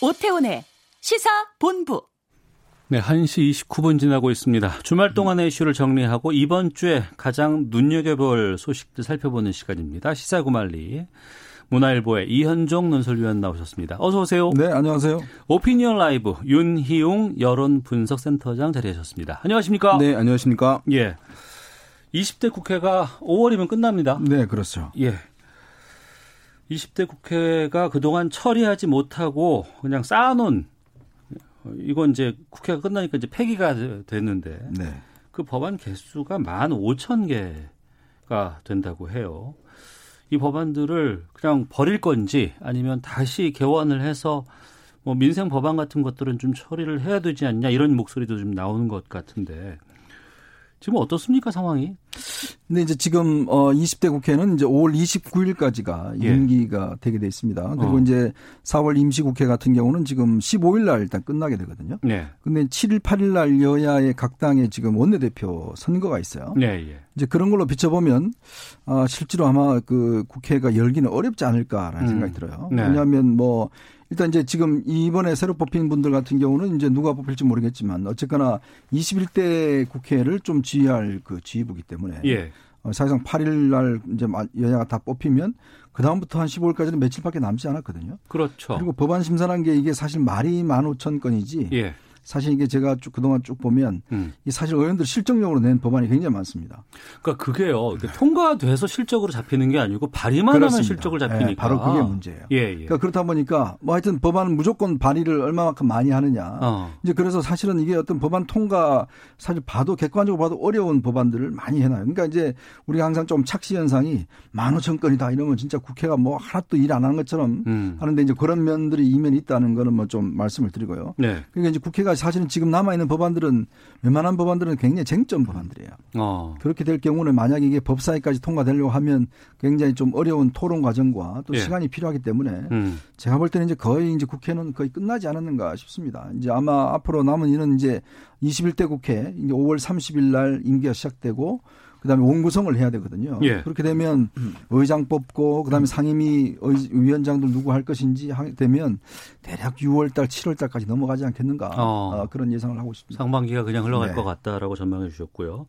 오태훈의 시사 본부 네, 1시 29분 지나고 있습니다. 주말 동안의 이슈를 정리하고 이번 주에 가장 눈여겨볼 소식들 살펴보는 시간입니다. 시사구말리. 문화일보의 이현종 논설위원 나오셨습니다. 어서 오세요. 네, 안녕하세요. 오피니언 라이브 윤희용 여론 분석센터장 자리하셨습니다. 안녕하십니까? 네, 안녕하십니까? 예. 20대 국회가 5월이면 끝납니다. 네, 그렇죠. 예. 20대 국회가 그동안 처리하지 못하고 그냥 쌓아놓은 이건 이제 국회가 끝나니까 이제 폐기가 됐는데 네. 그 법안 개수가 만 오천 개가 된다고 해요. 이 법안들을 그냥 버릴 건지 아니면 다시 개원을 해서 뭐 민생 법안 같은 것들은 좀 처리를 해야 되지 않냐 이런 목소리도 좀 나오는 것 같은데 지금 어떻습니까 상황이? 근데 이제 지금 어 20대 국회는 이제 5월 29일까지가 예. 임기가 되게 돼 있습니다. 그리고 어. 이제 4월 임시국회 같은 경우는 지금 15일 날 일단 끝나게 되거든요. 네. 근데 7일, 8일 날 여야의 각 당의 지금 원내대표 선거가 있어요. 네, 예. 이제 그런 걸로 비춰보면 아, 실제로 아마 그 국회가 열기는 어렵지 않을까라는 음. 생각이 들어요. 네. 왜냐하면 뭐 일단 이제 지금 이번에 새로 뽑힌 분들 같은 경우는 이제 누가 뽑힐지 모르겠지만 어쨌거나 21대 국회를 좀 지휘할 그 지휘부기 때문에 예. 어, 사실상 8일 날 이제 마- 여야가 다 뽑히면 그 다음부터 한 15일까지는 며칠밖에 남지 않았거든요. 그렇죠. 그리고 법안 심사란 게 이게 사실 말이 15,000건이지 예. 사실 이게 제가 쭉 그동안 쭉 보면 음. 이 사실 의원들 실정적으로 낸 법안이 굉장히 많습니다. 그러니까 그게요. 이게 통과돼서 실적으로 잡히는 게 아니고 발의만 하면 그렇습니다. 실적을 예, 잡히니까. 바로 그게 문제예요. 예, 예. 그러니까 그렇다 보니까 뭐 하여튼 법안은 무조건 발의를 얼마만큼 많이 하느냐. 어. 이제 그래서 사실은 이게 어떤 법안 통과 사실 봐도 객관적으로 봐도 어려운 법안들을 많이 해놔요. 그러니까 이제 우리가 항상 좀 착시 현상이 만 오천 건이다 이러면 진짜 국회가 뭐 하나도 일 안 하는 것처럼 음. 하는데 이제 그런 면들이 이면이 있다는 거는 뭐 좀 말씀을 드리고요. 네. 그러니까 이제 국회가 사실은 지금 남아 있는 법안들은 웬만한 법안들은 굉장히 쟁점 법안들이에요. 어. 그렇게 될 경우는 만약에 이게 법사위까지 통과되려고 하면 굉장히 좀 어려운 토론 과정과 또 예. 시간이 필요하기 때문에 음. 제가 볼 때는 이제 거의 이제 국회는 거의 끝나지 않았는가 싶습니다. 이제 아마 앞으로 남은 일은 이제 21대 국회 이제 5월 30일 날 임기가 시작되고 그다음에 원구성을 해야 되거든요. 예. 그렇게 되면 의장 뽑고 그다음에 상임위 의- 위원장들 누구 할 것인지 하- 되면 대략 6월 달, 7월 달까지 넘어가지 않겠는가 어. 어, 그런 예상을 하고 있습니다. 상반기가 그냥 흘러갈 네. 것 같다라고 전망해 주셨고요.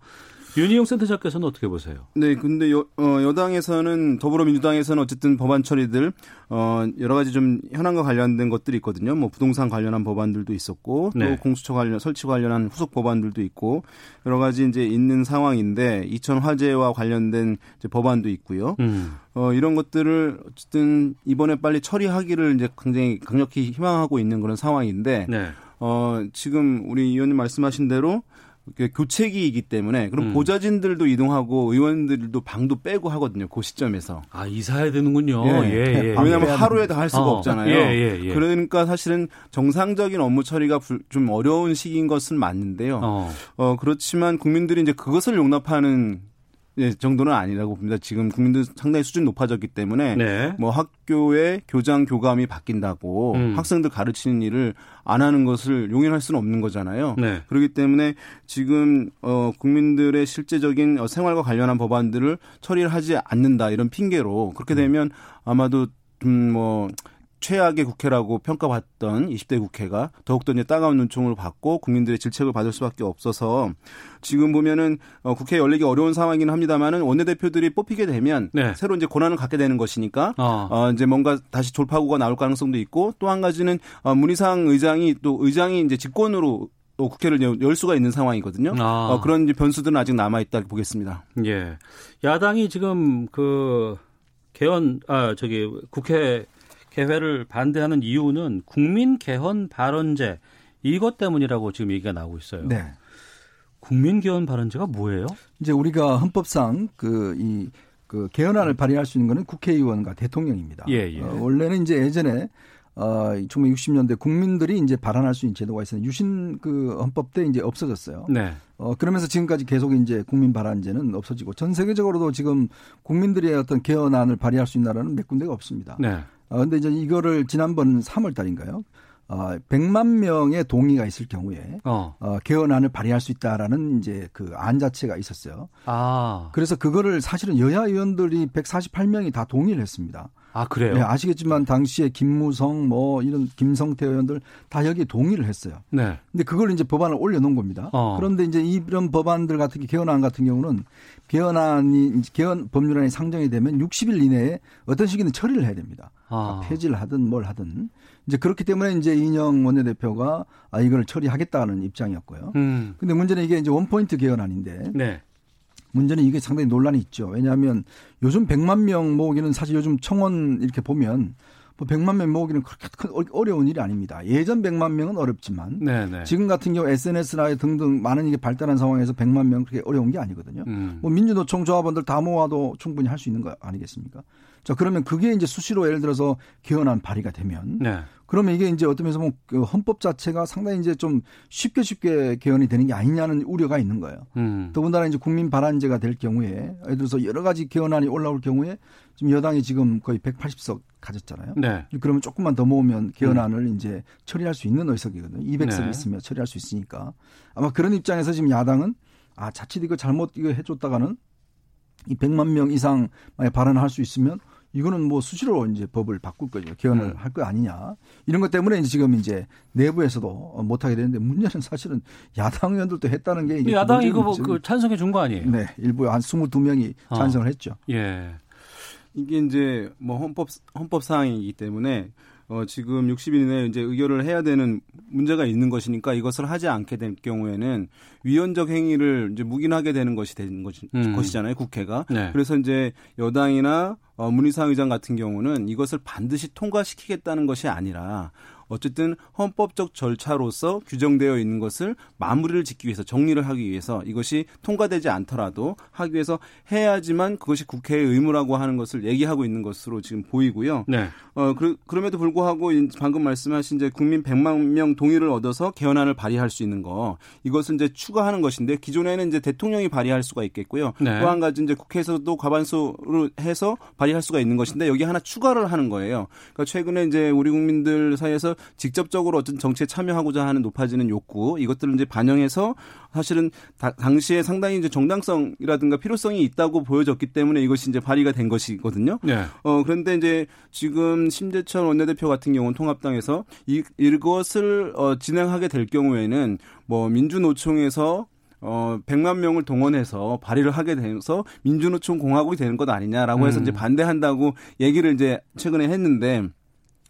윤희용 센터장께서는 어떻게 보세요? 네, 근데 여, 어, 여당에서는 더불어민주당에서는 어쨌든 법안 처리들 어, 여러 가지 좀 현안과 관련된 것들이 있거든요. 뭐 부동산 관련한 법안들도 있었고 또 네. 공수처 관련 설치 관련한 후속 법안들도 있고 여러 가지 이제 있는 상황인데 이천 화재와 관련된 이제 법안도 있고요. 음. 어, 이런 것들을 어쨌든 이번에 빨리 처리하기를 이제 굉장히 강력히 희망하고 있는 그런 상황인데 네. 어, 지금 우리 의원님 말씀하신 대로 그 교체기이기 때문에 그럼 음. 보좌진들도 이동하고 의원들도 방도 빼고 하거든요. 그 시점에서. 아, 이사해야 되는군요. 예. 예, 예. 왜냐하면 하루에 다 할 수가 어. 없잖아요. 예, 예, 예. 그러니까 사실은 정상적인 업무 처리가 불- 좀 어려운 시기인 것은 맞는데요. 어. 어. 그렇지만 국민들이 이제 그것을 용납하는 예, 정도는 아니라고 봅니다. 지금 국민들 상당히 수준이 높아졌기 때문에 네. 뭐 학교의 교장 교감이 바뀐다고 음. 학생들 가르치는 일을 안 하는 것을 용인할 수는 없는 거잖아요. 네. 그렇기 때문에 지금 어 국민들의 실제적인 어, 생활과 관련한 법안들을 처리를 하지 않는다 이런 핑계로 그렇게 되면 아마도 음뭐 최악의 국회라고 평가받던 20대 국회가 더욱더 이제 따가운 눈총을 받고 국민들의 질책을 받을 수밖에 없어서 지금 보면은 어, 국회 열리기 어려운 상황이긴 합니다만은 원내대표들이 뽑히게 되면 네. 새로 이제 고난을 갖게 되는 것이니까 어. 어, 이제 뭔가 다시 돌파구가 나올 가능성도 있고 또 한 가지는 어, 문희상 의장이 또 의장이 이제 직권으로 또 국회를 열- 열 수가 있는 상황이거든요. 아. 어, 그런 변수들은 아직 남아 있다 보겠습니다. 예. 야당이 지금 그 개헌 아 저기 국회 개회를 반대하는 이유는 국민 개헌 발언제 이것 때문이라고 지금 얘기가 나오고 있어요. 네. 국민 개헌 발언제가 뭐예요? 이제 우리가 헌법상 그이그 개헌안을 발의할 수 있는 거는 국회의원과 대통령입니다. 예, 예. 어, 원래는 이제 예전에 어 1960년대 국민들이 이제 발언할 수 있는 제도가 있었는데 유신 그 헌법 때 이제 없어졌어요. 네. 어 그러면서 지금까지 계속 이제 국민 발언제는 없어지고 전 세계적으로도 지금 국민들의 어떤 개헌안을 발의할 수 있는 나라는 몇 군데가 없습니다. 네. 어, 근데 이제 이거를 지난번 3월 달인가요? 어, 100만 명의 동의가 있을 경우에 어. 어, 개헌안을 발의할 수 있다라는 이제 그 안 자체가 있었어요. 아. 그래서 그거를 사실은 여야 의원들이 148명이 다 동의를 했습니다. 아, 그래요? 네, 아시겠지만 당시에 김무성 뭐 이런 김성태 의원들 다 여기에 동의를 했어요. 네. 근데 그걸 이제 법안을 올려놓은 겁니다. 어. 그런데 이제 이런 법안들 같은 게 개헌안 같은 경우는 개헌안이 개헌 법률안이 상정이 되면 60일 이내에 어떤 시기는 처리를 해야 됩니다. 아. 폐지를 하든 뭘 하든 이제 그렇기 때문에 이제 이인영 원내대표가 아 이걸 처리하겠다는 입장이었고요. 음. 근데 문제는 이게 이제 원포인트 개헌안인데 네. 문제는 이게 상당히 논란이 있죠. 왜냐하면 요즘 100만 명 모으기는 사실 요즘 청원 이렇게 보면 뭐 100만 명 모으기는 그렇게 큰 어려운 일이 아닙니다. 예전 100만 명은 어렵지만 네네. 지금 같은 경우 SNS나 등등 많은 이게 발달한 상황에서 100만 명 그렇게 어려운 게 아니거든요. 음. 뭐 민주노총 조합원들 다 모아도 충분히 할 수 있는 거 아니겠습니까? 자 그러면 그게 이제 수시로 예를 들어서 개헌안 발의가 되면 네. 그러면 이게 이제 어떤 면에서 보면 그 헌법 자체가 상당히 이제 좀 쉽게 쉽게 개헌이 되는 게 아니냐는 우려가 있는 거예요. 음. 더군다나 이제 국민 발안제가 될 경우에 예를 들어서 여러 가지 개헌안이 올라올 경우에 지금 여당이 지금 거의 180석 가졌잖아요. 네. 그러면 조금만 더 모으면 개헌안을 음. 이제 처리할 수 있는 의석이거든요. 200석 네. 있으면 처리할 수 있으니까 아마 그런 입장에서 지금 야당은 아 자칫 이거 잘못 이거 해줬다가는 이 100만 명 이상 발언할 수 있으면 이거는 뭐 수시로 이제 법을 바꿀 거죠. 개헌을 음. 할거 아니냐. 이런 것 때문에 이제 지금 이제 내부에서도 못하게 되는데 문제는 사실은 야당 의원들도 했다는 게 이게 야당 이거 뭐 그 찬성해 준 거 아니에요? 네. 일부 한 22명이 어. 찬성을 했죠. 예. 이게 이제 뭐 헌법 헌법 사항이기 때문에 어 지금 60일 내에 이제 의결을 해야 되는 문제가 있는 것이니까 이것을 하지 않게 될 경우에는 위헌적 행위를 이제 묵인하게 되는 것이 되는 것이, 음. 것이잖아요 국회가 네. 그래서 이제 여당이나 어, 문희상 의장 같은 경우는 이것을 반드시 통과시키겠다는 것이 아니라 어쨌든 헌법적 절차로서 규정되어 있는 것을 마무리를 짓기 위해서 정리를 하기 위해서 이것이 통과되지 않더라도 하기 위해서 해야지만 그것이 국회의 의무라고 하는 것을 얘기하고 있는 것으로 지금 보이고요. 네. 어, 그, 그럼에도 불구하고 방금 말씀하신 이제 국민 100만 명 동의를 얻어서 개헌안을 발의할 수 있는 거 이것은 이제 추가하는 것인데 기존에는 이제 대통령이 발의할 수가 있겠고요. 네. 또한 가지 이제 국회에서도 과반수로 해서 발의할 수가 있는 것인데 여기 하나 추가를 하는 거예요. 그러니까 최근에 이제 우리 국민들 사이에서 직접적으로 어떤 정치에 참여하고자 하는 높아지는 욕구 이것들을 이제 반영해서 사실은 다, 당시에 상당히 이제 정당성이라든가 필요성이 있다고 보여졌기 때문에 이것이 이제 발의가 된 것이거든요. 네. 어 그런데 이제 지금 심재철 원내대표 같은 경우는 통합당에서 이 이것을 어 진행하게 될 경우에는 뭐 민주노총에서 어 100만 명을 동원해서 발의를 하게 돼서 민주노총 공화국이 되는 것 아니냐라고 해서 음. 이제 반대한다고 얘기를 이제 최근에 했는데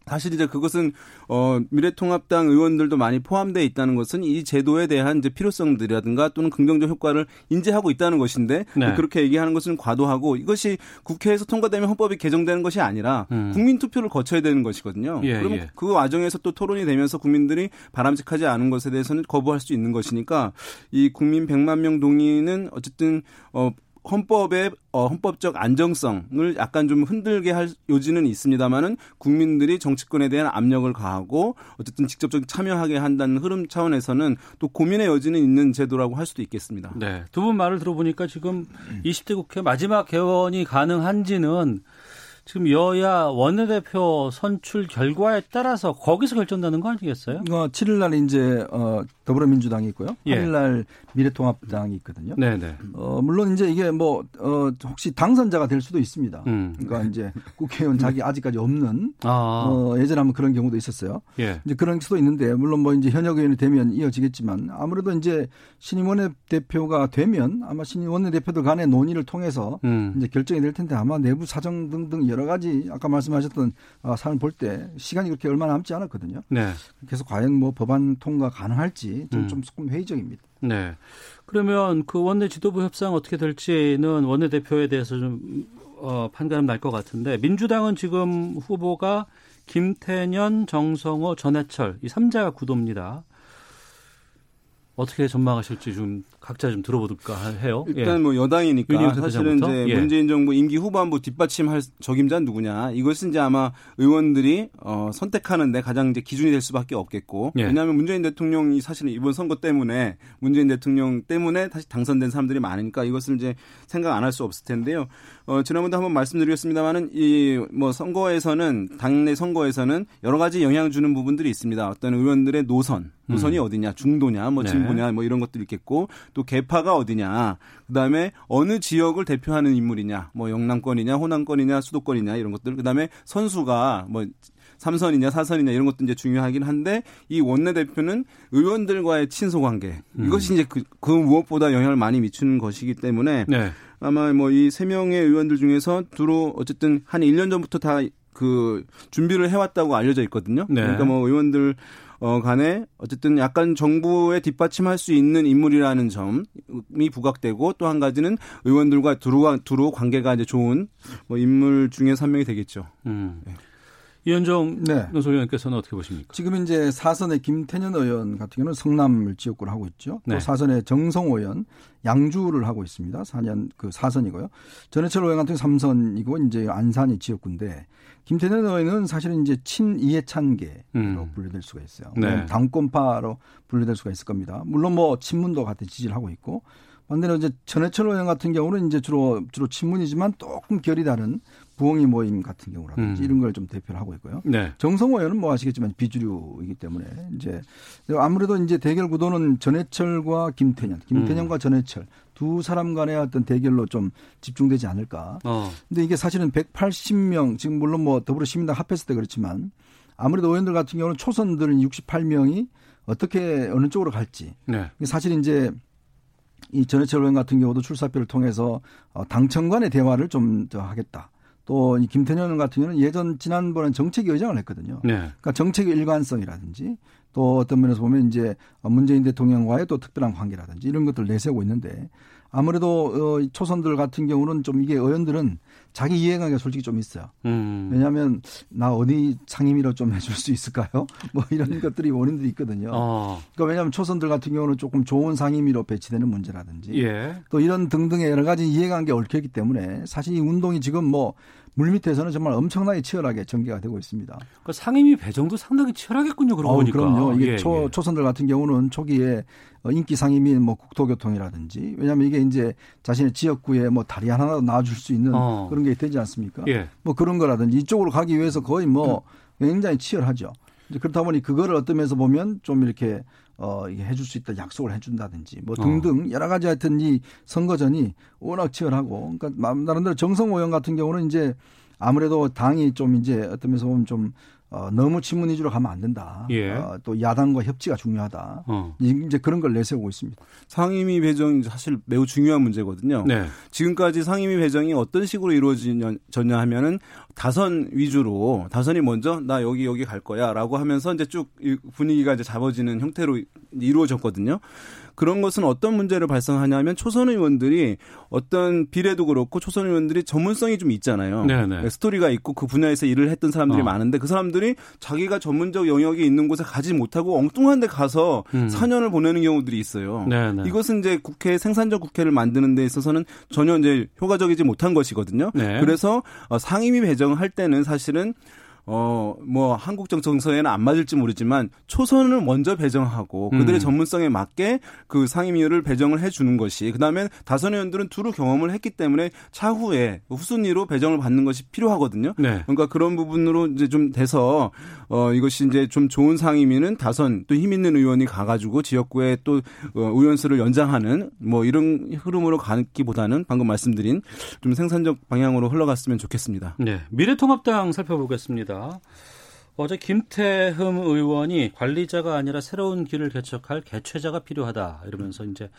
사실 이제 그것은 어 미래통합당 의원들도 많이 포함되어 있다는 것은 이 제도에 대한 이제 필요성들이라든가 또는 긍정적 효과를 인지하고 있다는 것인데 네. 그렇게 얘기하는 것은 과도하고 이것이 국회에서 통과되면 헌법이 개정되는 것이 아니라 음. 국민 투표를 거쳐야 되는 것이거든요. 예, 그러면 예. 그 와중에서 또 토론이 되면서 국민들이 바람직하지 않은 것에 대해서는 거부할 수 있는 것이니까 이 국민 100만 명 동의는 어쨌든 어 헌법의 어, 헌법적 안정성을 약간 좀 흔들게 할 요지는 있습니다만은 국민들이 정치권에 대한 압력을 가하고 어쨌든 직접적인 참여하게 한다는 흐름 차원에서는 또 고민의 여지는 있는 제도라고 할 수도 있겠습니다. 네. 두 분 말을 들어보니까 지금 20대 국회 마지막 개원이 가능한지는 지금 여야 원내대표 선출 결과에 따라서 거기서 결정나는 거 아니겠어요? 어, 7일 날 이제 어, 더불어민주당이 있고요. 예. 8일 날 미래통합당이 있거든요. 네 네. 어, 물론 이제 이게 뭐, 어, 혹시 당선자가 될 수도 있습니다. 음. 그러니까 이제 국회의원 자기 아직까지 없는, 아. 어, 예전에 한번 그런 경우도 있었어요. 예. 이제 그런 수도 있는데, 물론 뭐 이제 현역 의원이 되면 이어지겠지만, 아무래도 이제 신임 원내대표가 되면 아마 신임 원내대표들 간의 논의를 통해서 음. 이제 결정이 될 텐데 아마 내부 사정 등등 여러 가지 아까 말씀하셨던 아, 사안을 볼때 시간이 그렇게 얼마 남지 않았거든요. 네. 그래서 과연 뭐 법안 통과 가능할지 좀, 음. 좀 조금 회의적입니다. 네. 그러면 그 원내 지도부 협상 어떻게 될지는 원내 대표에 대해서 좀 어, 판가름 날 것 같은데 민주당은 지금 후보가 김태년, 정성호, 전해철 이 3자가 구도입니다. 어떻게 전망하실지 좀 각자 좀 들어볼까 해요. 일단 예. 뭐 여당이니까 사실은? 이제 예. 문재인 정부 임기 후반부 뒷받침할 적임자는 누구냐 이것은 이제 아마 의원들이 어, 선택하는데 가장 이제 기준이 될 수밖에 없겠고 예. 왜냐하면 문재인 대통령이 사실은 이번 선거 때문에 문재인 대통령 때문에 다시 당선된 사람들이 많으니까 이것을 이제 생각 안 할 수 없을 텐데요. 어, 지난번도 한번 말씀드렸습니다만은 이 뭐 선거에서는 당내 선거에서는 여러 가지 영향 주는 부분들이 있습니다. 어떤 의원들의 노선 노선이 음. 어디냐 중도냐 뭐 네. 진보냐 뭐 이런 것들이 있겠고 또 개파가 어디냐 그 다음에 어느 지역을 대표하는 인물이냐 뭐 영남권이냐 호남권이냐 수도권이냐 이런 것들 그 다음에 선수가 뭐 삼선이냐 사선이냐 이런 것도 이제 중요하긴 한데 이 원내대표는 의원들과의 친소 관계 음. 이것이 이제 그, 그 무엇보다 영향을 많이 미치는 것이기 때문에 네. 아마 뭐 이 세 명의 의원들 중에서 주로 어쨌든 한 1년 전부터 다 그 준비를 해왔다고 알려져 있거든요. 네. 그러니까 뭐 의원들 어 간에 어쨌든 약간 정부에 뒷받침할 수 있는 인물이라는 점이 부각되고 또 한 가지는 의원들과 두루 두루 관계가 이제 좋은 뭐 인물 중에 한 명이 되겠죠. 음. 네. 이현정 네. 논설위원께서는 어떻게 보십니까? 지금 이제 사선의 김태년 의원 같은 경우는 성남을 지역구를 하고 있죠. 네. 또 사선의 정성 의원 양주를 하고 있습니다. 4년 그 사선이고요. 전해철 의원 같은 경우 3선이고 이제 안산이 지역구인데 김태년 의원은 사실은 이제 친 이해찬계로 음. 분류될 수가 있어요. 네. 당권파로 분류될 수가 있을 겁니다. 물론 뭐 친문도 같은 지지를 하고 있고 반대로 이제 전해철 의원 같은 경우는 이제 주로 주로 친문이지만 조금 결이 다른 부엉이 모임 같은 경우라든지 음. 이런 걸 좀 대표를 하고 있고요. 네. 정성호 의원은 뭐 아시겠지만 비주류이기 때문에 이제 아무래도 이제 대결 구도는 전해철과 김태년, 김태년과 음. 전해철 두 사람 간의 어떤 대결로 좀 집중되지 않을까. 어. 근데 이게 사실은 180명 지금 물론 뭐 더불어시민당 합했을 때 그렇지만 아무래도 의원들 같은 경우는 초선들은 68명이 어떻게 어느 쪽으로 갈지. 네. 사실 이제 이 전해철 의원 같은 경우도 출사표를 통해서 어, 당청 간의 대화를 좀더 하겠다. 또 이 김태년 같은 경우는 예전 지난번엔 정책 의장을 했거든요. 네. 그러니까 정책의 일관성이라든지 또 어떤 면에서 보면 이제 문재인 대통령과의 또 특별한 관계라든지 이런 것들을 내세우고 있는데 아무래도 어, 초선들 같은 경우는 좀 이게 의원들은 자기 이해관계가 솔직히 좀 있어요. 음. 왜냐하면 나 어디 상임위로 좀 해줄 수 있을까요? (laughs) 뭐 이런 것들이 원인들이 있거든요. 어. 그러니까 왜냐하면 초선들 같은 경우는 조금 좋은 상임위로 배치되는 문제라든지 예. 또 이런 등등의 여러 가지 이해관계 얽혀있기 때문에 사실 이 운동이 지금 뭐 물밑에서는 정말 엄청나게 치열하게 전개가 되고 있습니다. 그 상임위 배정도 상당히 치열하겠군요. 그러고 어, 보니까. 그럼요. 이게 예, 초, 예. 초선들 같은 경우는 초기에 어, 인기 상임위 뭐 국토교통이라든지 왜냐하면 이게 이제 자신의 지역구에 뭐 다리 하나 놔줄 수 있는 어. 그런 게 되지 않습니까? 예. 뭐 그런 거라든지 이쪽으로 가기 위해서 거의 뭐 굉장히 치열하죠. 그렇다 보니 그거를 어떤 면에서 보면 좀 이렇게 어, 이게 해줄 수 있다 약속을 해준다든지 뭐 등등 어. 여러 가지 하여튼 이 선거전이 워낙 치열하고 그러니까 나름대로 정성호 의원 같은 경우는 이제 아무래도 당이 좀 이제 어떤 면에서 보면 좀 어, 너무 친문 위주로 가면 안 된다. 예. 어, 또 야당과 협치가 중요하다. 어. 이제 그런 걸 내세우고 있습니다. 상임위 배정이 사실 매우 중요한 문제거든요. 네. 지금까지 상임위 배정이 어떤 식으로 이루어졌냐 하면은 다선 위주로 다선이 먼저 나 여기 여기 갈 거야라고 하면서 이제 쭉 분위기가 이제 잡아지는 형태로 이루어졌거든요. 그런 것은 어떤 문제를 발생하냐면 초선 의원들이 어떤 비례도 그렇고 초선 의원들이 전문성이 좀 있잖아요. 네네. 네. 스토리가 있고 그 분야에서 일을 했던 사람들이 어. 많은데 그 사람들이 자기가 전문적 영역이 있는 곳에 가지 못하고 엉뚱한 데 가서 음. 4년을 보내는 경우들이 있어요. 네네. 네. 이것은 이제 국회 생산적 국회를 만드는 데 있어서는 전혀 이제 효과적이지 못한 것이거든요. 네. 그래서 어, 상임위 배정할 때는 사실은 어, 뭐, 한국 정청서에는 안 맞을지 모르지만, 초선을 먼저 배정하고, 그들의 음. 전문성에 맞게 그 상임위를 배정을 해 주는 것이, 그 다음에 다선 의원들은 두루 경험을 했기 때문에, 차후에 후순위로 배정을 받는 것이 필요하거든요. 네. 그러니까 그런 부분으로 이제 좀 돼서, 어, 이것이 이제 좀 좋은 상임위는 다선, 또 힘 있는 의원이 가가지고 지역구에 또, 어, 의원수를 연장하는, 뭐, 이런 흐름으로 가기보다는 방금 말씀드린 좀 생산적 방향으로 흘러갔으면 좋겠습니다. 네. 미래통합당 살펴보겠습니다. 있습니다. 어제 김태흠 의원이 관리자가 아니라 새로운 길을 개척할 개최자가 필요하다 이러면서 이제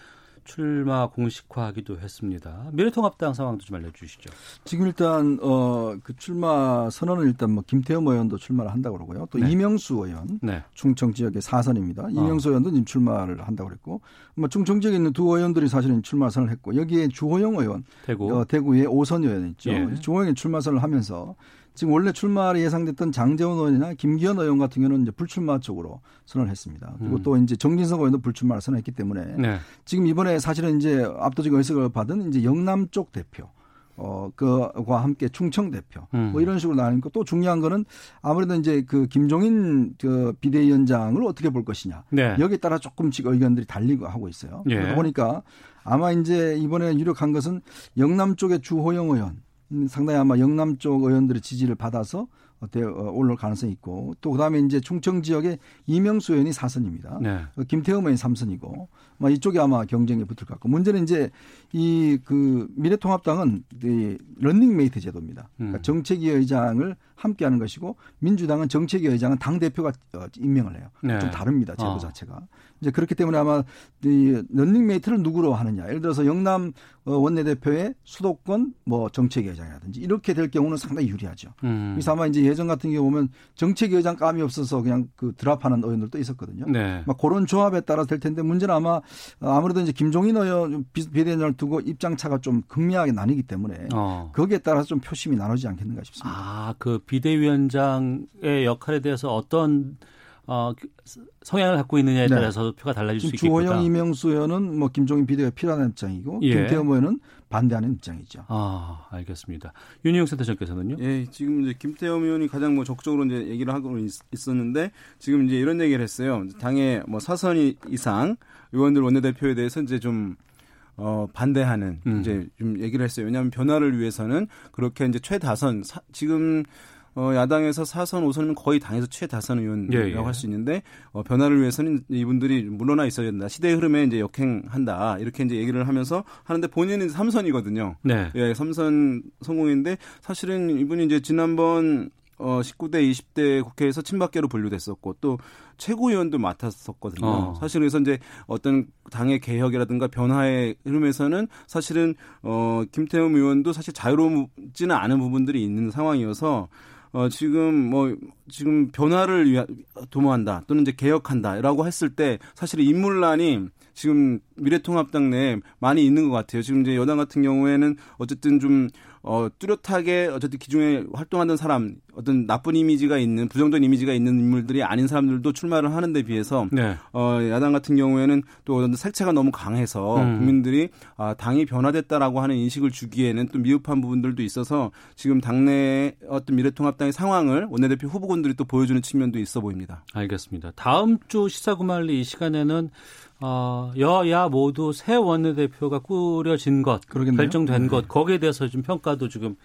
출마 공식화하기도 했습니다. 미래통합당 상황도 좀 알려주시죠. 지금 일단 어 그 출마 선언은 일단 뭐 김태흠 의원도 출마를 한다고 그러고요. 또 네. 이명수 의원 네. 충청 지역의 사선입니다. 어. 이명수 어. 의원도 지금 출마를 한다고 그랬고 뭐 충청 지역에 있는 두 의원들이 사실은 출마 선언을 했고 여기에 주호영 의원 대구 어, 대구의 오선 의원 있죠. 예. 주호영이 출마 선언을 하면서 지금 원래 출마를 예상됐던 장재원 의원이나 김기현 의원 같은 경우는 이제 불출마 쪽으로 선언을 했습니다. 그리고 음. 또 이제 정진석 의원도 불출마를 선언했기 때문에 네. 지금 이번에 사실은 이제 압도적 의석을 받은 이제 영남 쪽 대표 어, 그와 함께 충청 대표. 음. 뭐 이런 식으로 나뉘고 또 중요한 거는 아무래도 이제 그 김종인 그 비대위원장을 어떻게 볼 것이냐. 네. 여기에 따라 조금씩 의견들이 달리고 하고 있어요. 예. 그러다 보니까 아마 이제 이번에 유력한 것은 영남 쪽의 주호영 의원 음, 상당히 아마 영남 쪽 의원들의 지지를 받아서 어, 올라올 가능성이 있고 또 그다음에 이제 충청 지역의 이명수 의원이 4선입니다. 네. 어, 김태흠 의원이 3선이고 뭐뭐 이쪽에 아마 경쟁이 붙을 것 같고 문제는 이제 이 그 미래통합당은 이 런닝메이트 제도입니다. 그러니까 음. 정책위 의장을 함께 하는 것이고 민주당은 정책위 의장은 당 대표가 어, 임명을 해요. 네. 좀 다릅니다 제도 어. 자체가. 이제 그렇기 때문에 아마 이 런닝메이트를 누구로 하느냐. 예를 들어서 영남 어, 원내대표의 수도권 뭐 정책위 의장이라든지 이렇게 될 경우는 상당히 유리하죠. 음. 그래서 아마 이제 예전 같은 경우 보면 정책위 의장 감이 없어서 그냥 그 drop하는 의원들도 있었거든요. 네. 막 그런 조합에 따라서 될 텐데 문제는 아마 어, 아무래도 이제 김종인 의원 비- 비대위원장을 두고 입장 차가 좀 극명하게 나뉘기 때문에 어. 거기에 따라서 좀 표심이 나뉘지 않겠는가 싶습니다. 아, 그 비대위원장의 역할에 대해서 어떤 어, 그 성향을 갖고 있느냐에 네. 따라서 표가 달라질 수 있겠구나. 주호영, 이명수 의원은 뭐 김종인 비대위가 필요하다는 입장이고 예. 김태흠 의원은 반대하는 입장이죠. 아, 알겠습니다. 윤희용 센터장께서는요? 예, 지금 이제 김태형 의원이 가장 뭐 적극적으로 이제 얘기를 하고 있, 있었는데 지금 이제 이런 얘기를 했어요. 당의 뭐 사선 이- 이상 의원들 원내대표에 대해서 이제 좀 어, 반대하는 음. 이제 좀 얘기를 했어요. 왜냐하면 변화를 위해서는 그렇게 이제 최다선 사, 지금 어, 야당에서 사선, 오선이면 거의 당에서 최다선 의원이라고 예, 예. 할수 있는데 어, 변화를 위해서는 이분들이 물러나 있어야 된다. 시대의 흐름에 이제 역행한다. 이렇게 이제 얘기를 하면서 하는데 본인은 삼선이거든요. 네. 예, 삼선 성공인데 사실은 이분이 이제 지난번 어 19대 20대 국회에서 친박계로 분류됐었고 또 최고위원도 맡았었거든요. 어. 사실 그래서 이제 어떤 당의 개혁이라든가 변화의 흐름에서는 사실은 어 김태흠 의원도 사실 자유롭지는 않은 부분들이 있는 상황이어서 어 지금 뭐 지금 변화를 위하 도모한다 또는 이제 개혁한다라고 했을 때 사실 인물란이 지금 미래통합당 내에 많이 있는 것 같아요. 지금 이제 여당 같은 경우에는 어쨌든 좀 어, 뚜렷하게 어쨌든 기존에 활동하던 사람 어떤 나쁜 이미지가 있는 부정적인 이미지가 있는 인물들이 아닌 사람들도 출마를 하는 데 비해서 네. 어, 야당 같은 경우에는 또 어떤 색채가 너무 강해서 음. 국민들이 아, 당이 변화됐다라고 하는 인식을 주기에는 또 미흡한 부분들도 있어서 지금 당내 어떤 미래통합당의 상황을 원내대표 후보군들이 또 보여주는 측면도 있어 보입니다. 알겠습니다. 다음 주 시사구말리 이 시간에는 어, 여야 모두 새 원내대표가 꾸려진 것, 그러겠네요. 결정된 네. 것, 거기에 대해서 좀 평가도 지금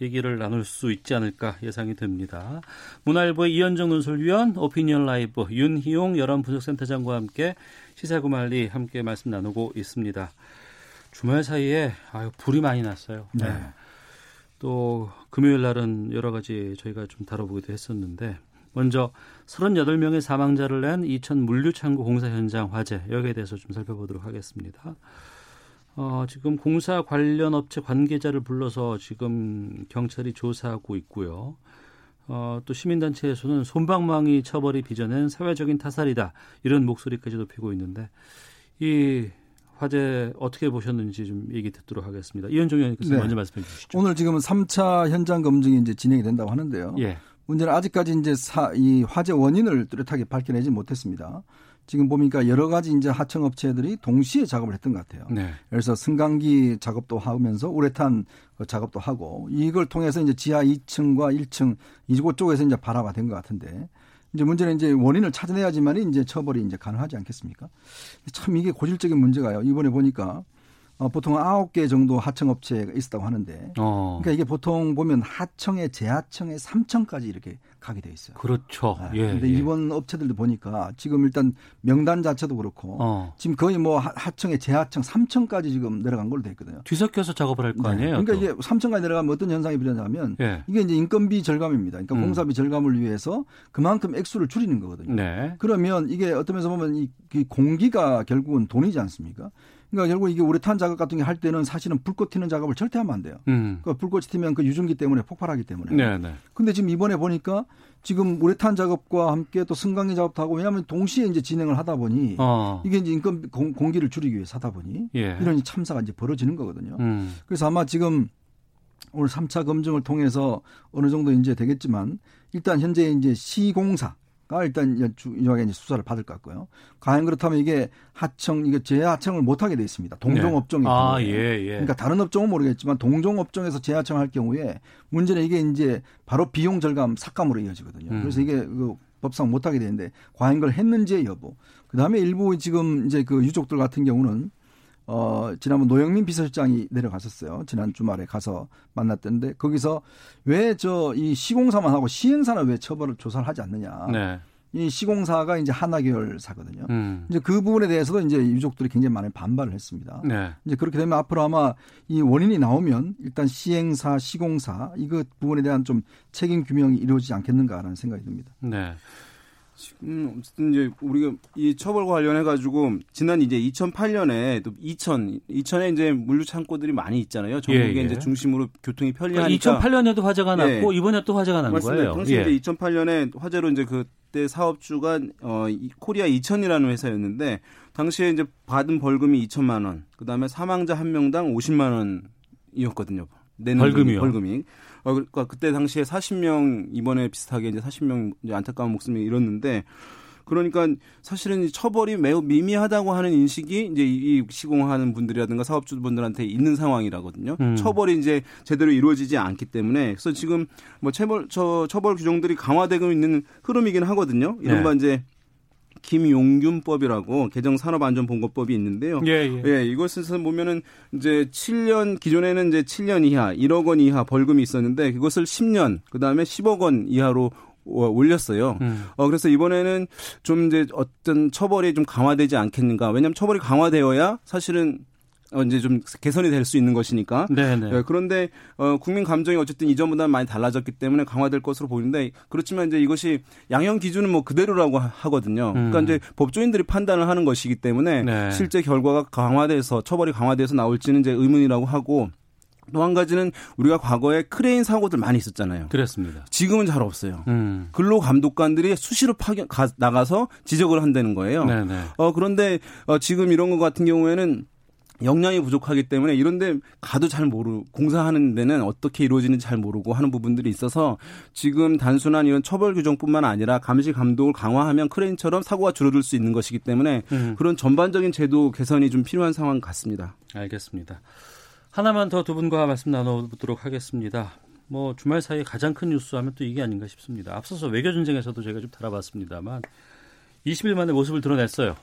얘기를 나눌 수 있지 않을까 예상이 됩니다. 문화일보의 이현정 논설위원, 오피니언 라이브 윤희용 여론분석센터장과 함께 시사구말리 함께 말씀 나누고 있습니다. 주말 사이에 아유, 불이 많이 났어요. 네. 또 금요일 날은 여러 가지 저희가 좀 다뤄보기도 했었는데 먼저 38명의 사망자를 낸 이천 물류창고 공사 현장 화재 여기에 대해서 좀 살펴보도록 하겠습니다. 어, 지금 공사 관련 업체 관계자를 불러서 지금 경찰이 조사하고 있고요. 어, 또 시민단체에서는 솜방망이 처벌이 빚어낸 사회적인 타살이다 이런 목소리까지 높이고 있는데 이 화재 어떻게 보셨는지 좀 얘기 듣도록 하겠습니다. 이현종 의원님께서 네. 먼저 말씀해 주시죠. 오늘 지금 3차 현장 검증이 이제 진행이 된다고 하는데요. 예. 문제는 아직까지 이제 사, 이 화재 원인을 뚜렷하게 밝혀내지 못했습니다. 지금 보니까 여러 가지 이제 하청 업체들이 동시에 작업을 했던 것 같아요. 네. 그래서 승강기 작업도 하면서 우레탄 그 작업도 하고 이걸 통해서 이제 지하 2층과 1층 이곳 쪽에서 이제 발화가 된 것 같은데 이제 문제는 이제 원인을 찾아내야지만 이제 처벌이 이제 가능하지 않겠습니까? 참 이게 고질적인 문제가요. 이번에 보니까 어, 보통 9개 정도 하청 업체가 있었다고 하는데 어. 그러니까 이게 보통 보면 하청에 재하청에 3층까지 이렇게 가게 돼 있어요. 그렇죠. 네. 예. 근데 예. 이번 업체들도 보니까 지금 일단 명단 자체도 그렇고 어. 지금 거의 뭐 하- 하청에 재하청 3층까지 지금 내려간 걸로 돼 있거든요. 뒤섞여서 작업을 할 거 아니에요? 그러니까 또. 이게 3층까지 내려가면 어떤 현상이 벌어지냐면 예. 이게 이제 인건비 절감입니다. 그러니까 음. 공사비 절감을 위해서 그만큼 액수를 줄이는 거거든요. 네. 그러면 이게 어떤 면에서 보면 이, 이 공기가 결국은 돈이지 않습니까? 그러니까 결국 이게 우레탄 작업 같은 게 할 때는 사실은 불꽃 튀는 작업을 절대 하면 안 돼요. 음. 그 불꽃이 튀면 그 유증기 때문에 폭발하기 때문에. 네, 네. 근데 지금 이번에 보니까 지금 우레탄 작업과 함께 또 승강기 작업도 하고 왜냐하면 동시에 이제 진행을 하다 보니 어. 이게 이제 인건 공, 공기를 줄이기 위해서 하다 보니 예. 이런 참사가 이제 벌어지는 거거든요. 음. 그래서 아마 지금 오늘 3차 검증을 통해서 어느 정도 이제 되겠지만 일단 현재 이제 시공사 가 일단 중요하게 이제 수사를 받을 것 같고요. 과연 그렇다면 이게 하청 이게 재하청을 못 하게 돼 있습니다. 동종 네. 업종이 아, 예, 예. 그러니까 다른 업종은 모르겠지만 동종 업종에서 재하청 할 경우에 문제는 이게 이제 바로 비용 절감 삭감으로 이어지거든요. 음. 그래서 이게 그 법상 못 하게 되는데 과연 그걸 했는지의 여부. 그다음에 일부 지금 이제 그 유족들 같은 경우는 어, 지난번 노영민 비서실장이 내려갔었어요. 지난 주말에 가서 만났던데 거기서 왜 저 이 시공사만 하고 시행사는 왜 처벌을 조사를 하지 않느냐. 네. 이 시공사가 이제 하나 계열사거든요. 음. 이제 그 부분에 대해서도 이제 유족들이 굉장히 많은 반발을 했습니다. 네. 이제 그렇게 되면 앞으로 아마 이 원인이 나오면 일단 시행사, 시공사 이거 부분에 대한 좀 책임 규명이 이루어지지 않겠는가라는 생각이 듭니다. 네. 지금 어쨌든 이제 우리가 이 처벌과 관련해 가지고 지난 이제 2008년에 또 2000 2000에 이제 물류 창고들이 많이 있잖아요. 전국에 예, 예. 이제 중심으로 교통이 편리하니까 2008년에도 화재가 났고 예. 이번에 또 화재가 난 맞습니다. 거예요. 당시 예. 이제 2008년에 화재로 이제 그때 사업주가 어 코리아 2000이라는 회사였는데 당시에 이제 받은 벌금이 2천만 원, 그다음에 사망자 한 명당 50만 원이었거든요. 내는 벌금이요. 벌금이. 어, 그러니까 그때 당시에 40명 이번에 비슷하게 이제 40명 이제 안타까운 목숨을 잃었는데 그러니까 사실은 처벌이 매우 미미하다고 하는 인식이 이제 이 시공하는 분들이라든가 사업주분들한테 있는 상황이라거든요. 음. 처벌이 이제 제대로 이루어지지 않기 때문에 그래서 지금 뭐 처벌 저 처벌 규정들이 강화되고 있는 흐름이긴 하거든요. 이른바 네. 이제 김용균법이라고 개정 산업안전보건법이 있는데요. 예, 예. 예 이것에서 보면은 이제 7년 기존에는 이제 7년 이하, 1억 원 이하 벌금이 있었는데 그것을 10년, 그다음에 10억 원 이하로 올렸어요. 음. 어, 그래서 이번에는 좀 이제 어떤 처벌이 좀 강화되지 않겠는가. 왜냐하면 처벌이 강화되어야 사실은 어, 이제 좀 개선이 될 수 있는 것이니까. 네네. 네, 그런데 어, 국민 감정이 어쨌든 이전보다 많이 달라졌기 때문에 강화될 것으로 보이는데 그렇지만 이제 이것이 양형 기준은 뭐 그대로라고 하거든요. 그러니까 음. 그러니까 이제 법조인들이 판단을 하는 것이기 때문에 네. 실제 결과가 강화돼서 처벌이 강화돼서 나올지는 이제 의문이라고 하고 또 한 가지는 우리가 과거에 크레인 사고들 많이 있었잖아요. 그렇습니다. 지금은 잘 없어요. 음. 근로 감독관들이 수시로 파견 가, 나가서 지적을 한다는 거예요. 네네. 어 그런데 어, 지금 이런 것 같은 경우에는 역량이 부족하기 때문에 이런데 가도 잘 모르 공사하는 데는 어떻게 이루어지는지 잘 모르고 하는 부분들이 있어서 지금 단순한 이런 처벌 규정뿐만 아니라 감시 감독을 강화하면 크레인처럼 사고가 줄어들 수 있는 것이기 때문에 음. 그런 전반적인 제도 개선이 좀 필요한 상황 같습니다. 알겠습니다. 하나만 더 두 분과 말씀 나눠보도록 하겠습니다. 뭐 주말 사이에 가장 큰 뉴스 하면 또 이게 아닌가 싶습니다. 앞서서 외교 전쟁에서도 제가 좀 다뤄봤습니다만 20일 만에 모습을 드러냈어요.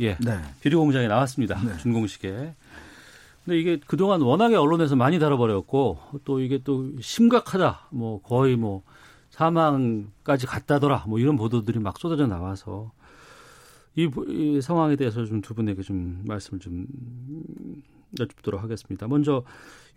예. 네. 비료 공장에 나왔습니다. 네. 준공식에. 근데 이게 그동안 워낙에 언론에서 많이 다뤄버렸고 또 이게 또 심각하다. 뭐 거의 뭐 사망까지 갔다더라. 뭐 이런 보도들이 막 쏟아져 나와서 이, 이 상황에 대해서 좀 두 분에게 좀 말씀을 좀 여쭙도록 하겠습니다. 먼저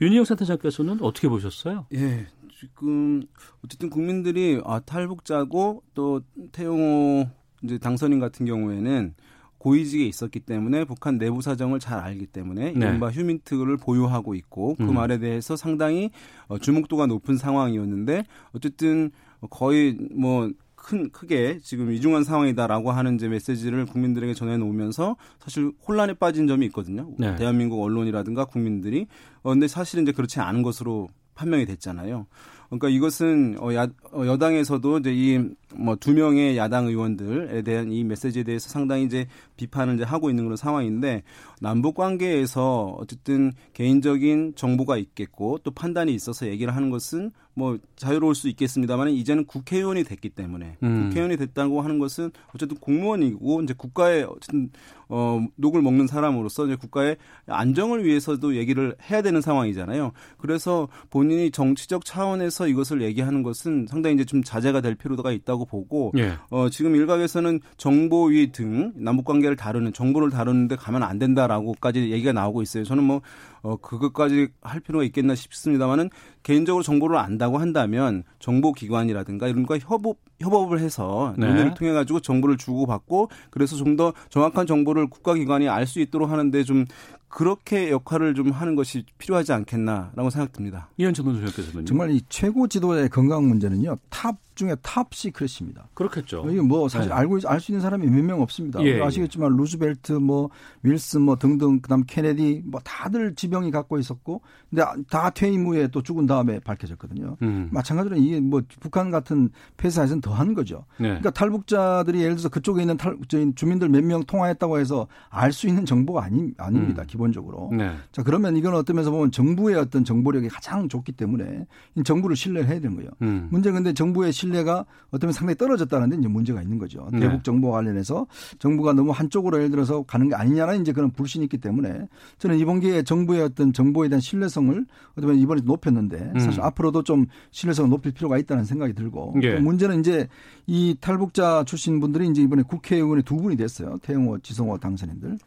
윤희영 센터장께서는 어떻게 보셨어요? 예. 지금 어쨌든 국민들이 아 탈북자고 또 태용호 이제 당선인 같은 경우에는 고위직에 있었기 때문에 북한 내부 사정을 잘 알기 때문에 네. 이른바 휴민트를 보유하고 있고 그 음. 말에 대해서 상당히 어, 주목도가 높은 상황이었는데 어쨌든 거의 뭐 큰 크게 지금 위중한 상황이다라고 하는 이제 메시지를 국민들에게 전해놓으면서 사실 혼란에 빠진 점이 있거든요. 네. 대한민국 언론이라든가 국민들이 어 근데 사실은 이제 그렇지 않은 것으로 판명이 됐잖아요. 그러니까 이것은 어, 야, 어, 여당에서도 이제 이 뭐 두 명의 야당 의원들에 대한 이 메시지에 대해서 상당히 이제 비판을 이제 하고 있는 그런 상황인데 남북 관계에서 어쨌든 개인적인 정보가 있겠고 또 판단이 있어서 얘기를 하는 것은 뭐 자유로울 수 있겠습니다만 이제는 국회의원이 됐기 때문에 음. 국회의원이 됐다고 하는 것은 어쨌든 공무원이고 이제 국가의 어쨌든 어 녹을 먹는 사람으로서 이제 국가의 안정을 위해서도 얘기를 해야 되는 상황이잖아요. 그래서 본인이 정치적 차원에서 이것을 얘기하는 것은 상당히 이제 좀 자제가 될 필요가 있다고 보고 예. 어 지금 일각에서는 정보위 등 남북 관계를 다루는 정보를 다루는데 가면 안 된다라 라고까지 얘기가 나오고 있어요. 저는 뭐, 어, 그것까지 할 필요가 있겠나 싶습니다만은 개인적으로 정보를 안다고 한다면 정보기관이라든가 이런 거 협업, 협업을 해서 네. 논의를 통해 가지고 정보를 주고받고 그래서 좀 더 정확한 정보를 국가기관이 알 수 있도록 하는데 좀 그렇게 역할을 좀 하는 것이 필요하지 않겠나라고 생각됩니다. 이현철 선수께서는 정말 이 최고 지도자의 건강 문제는요 top 중에 top secret입니다. 그렇겠죠. 이게 뭐 사실 네. 알고 알 수 있는 사람이 몇 명 없습니다. 예, 아시겠지만 예. 루즈벨트, 뭐 윌슨, 뭐 등등 그다음 케네디 뭐 다들 지병이 갖고 있었고, 근데 다 퇴임 후에 또 죽은 다음에 밝혀졌거든요. 음. 마찬가지로 이게 뭐 북한 같은 폐쇄 사회에서는 더한 거죠. 네. 그러니까 탈북자들이 예를 들어서 그쪽에 있는 탈 주민들 몇 명 통화했다고 해서 알 수 있는 정보가 아니 아닙니다. 음. 기본적으로. 네. 자 그러면 이건 어떤 면에서 보면 정부의 어떤 정보력이 가장 좋기 때문에 정부를 신뢰해야 되는 거예요. 음. 문제 근데 정부의 신뢰가 어쩌면 상당히 떨어졌다는 데 이제 문제가 있는 거죠. 네. 대북 정보와 관련해서 정부가 너무 한쪽으로 예를 들어서 가는 게 아니냐는 이제 그런 불신이 있기 때문에 저는 이번 기회에 정부의 어떤 정보에 대한 신뢰성을 어쩌면 이번에 높였는데 사실 음. 앞으로도 좀 신뢰성을 높일 필요가 있다는 생각이 들고 예. 또 문제는 이제 이 탈북자 출신 분들이 이제 이번에 국회의원이 두 분이 됐어요. 태영호, 지성호 당선인들.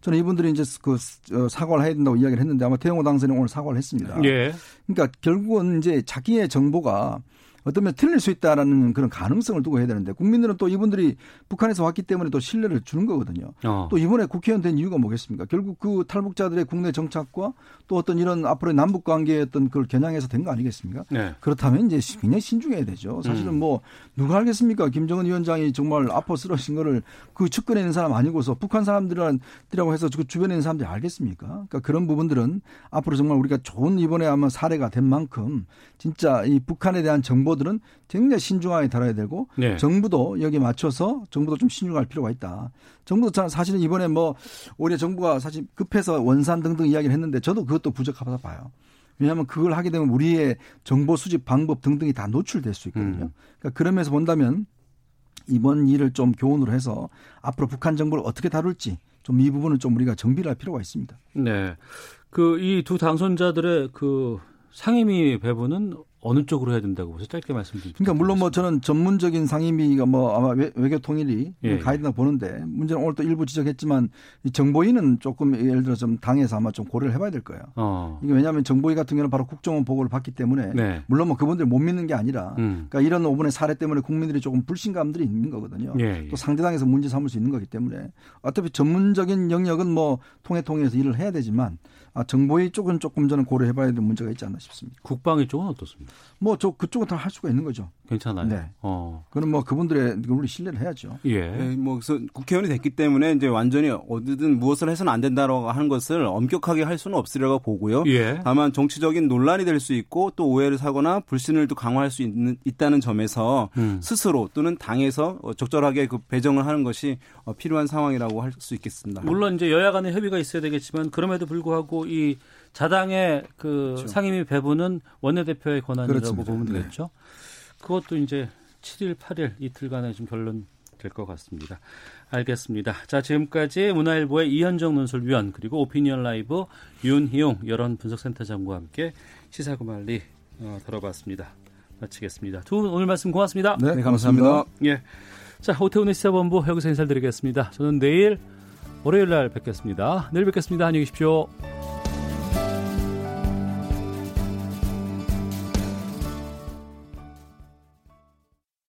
저는 이분들이 이제 그 어, 사과를 해야 된다고 이야기를 했는데 아마 태영호 당선인 오늘 사과를 했습니다. 예. 그러니까 결국은 이제 자기의 정보가 어쩌면 틀릴 수 있다라는 그런 가능성을 두고 해야 되는데 국민들은 또 이분들이 북한에서 왔기 때문에 또 신뢰를 주는 거거든요. 어. 또 이번에 국회의원 된 이유가 뭐겠습니까? 결국 그 탈북자들의 국내 정착과 또 어떤 이런 앞으로의 남북 관계의 어떤 그걸 겨냥해서 된 거 아니겠습니까? 네. 그렇다면 이제 굉장히 신중해야 되죠. 사실은 음. 뭐 누가 알겠습니까? 김정은 위원장이 정말 아파 쓰러진 거를 그 측근에 있는 사람 아니고서 북한 사람들이라고 해서 그 주변에 있는 사람들이 알겠습니까? 그러니까 그런 부분들은 앞으로 정말 우리가 좋은 이번에 아마 사례가 된 만큼 진짜 이 북한에 대한 정보 들은 굉장히 신중하게 다뤄야 되고 네. 정부도 여기 맞춰서 정부도 좀 신중할 필요가 있다. 정부도 자- 사실은 이번에 뭐 오히려 정부가 사실 급해서 원산 등등 이야기를 했는데 저도 그것도 부족하다 봐요. 왜냐하면 그걸 하게 되면 우리의 정보 수집 방법 등등이 다 노출될 수 있거든요. 음. 그러니까 그러면서 본다면 이번 일을 좀 교훈으로 해서 앞으로 북한 정보를 어떻게 다룰지 좀 이 부분은 좀 우리가 정비를 할 필요가 있습니다. 네. 그 이 두 당선자들의 그 상임위 배분은 어느 쪽으로 해야 된다고 보세요? 짧게 말씀 좀. 그러니까 물론 뭐 저는 전문적인 상임위가 뭐 아마 외, 외교 통일이 예. 가야 된다고 보는데 문제는 오늘 또 일부 지적했지만 이 정보위는 조금 예를 들어 좀 당에서 아마 좀 고려를 해봐야 될 거예요. 어. 이게 왜냐하면 정보위 같은 경우는 바로 국정원 보고를 받기 때문에 네. 물론 뭐 그분들 못 믿는 게 아니라 음. 그러니까 이런 5분의 사례 때문에 국민들이 조금 불신감들이 있는 거거든요. 예, 예. 또 상대당에서 문제 삼을 수 있는 거기 때문에 어차피 전문적인 영역은 뭐 통해 통해서 일을 해야 되지만 아, 정보위 쪽은 조금 저는 고려해봐야 될 문제가 있지 않나 싶습니다. 국방위 쪽은 어떻습니까? 뭐 저 그쪽은 다 할 수가 있는 거죠. 괜찮아요. 네. 어. 그는 뭐 그분들의 우리 신뢰를 해야죠. 예. 네, 뭐 그래서 국회의원이 됐기 때문에 이제 완전히 어디든 무엇을 해서는 안 된다라고 하는 것을 엄격하게 할 수는 없으리라고 보고요. 예. 다만 정치적인 논란이 될 수 있고 또 오해를 사거나 불신을 또 강화할 수 있는 있다는 점에서 음. 스스로 또는 당에서 어, 적절하게 그 배정을 하는 것이 어, 필요한 상황이라고 할 수 있겠습니다. 물론 이제 여야 간의 협의가 있어야 되겠지만 그럼에도 불구하고 이 자당의 그 그렇죠. 상임위 배분은 원내대표의 권한이라고 그렇습니다. 보면 네. 되겠죠. 그것도 이제 7일, 8일 이틀간에 좀 결론 될 것 같습니다. 알겠습니다. 자, 지금까지 문화일보의 이현정 논설위원 그리고 오피니언 라이브 윤희용 여론 분석센터장과 함께 시사구말리 어, 다뤄봤습니다. 마치겠습니다. 두 분 오늘 말씀 고맙습니다. 네, 네, 감사합니다. 예. 자, 오태훈의 시사본부 여기서 인사드리겠습니다. 저는 내일 월요일 날 뵙겠습니다. 내일 뵙겠습니다. 안녕히 계십시오.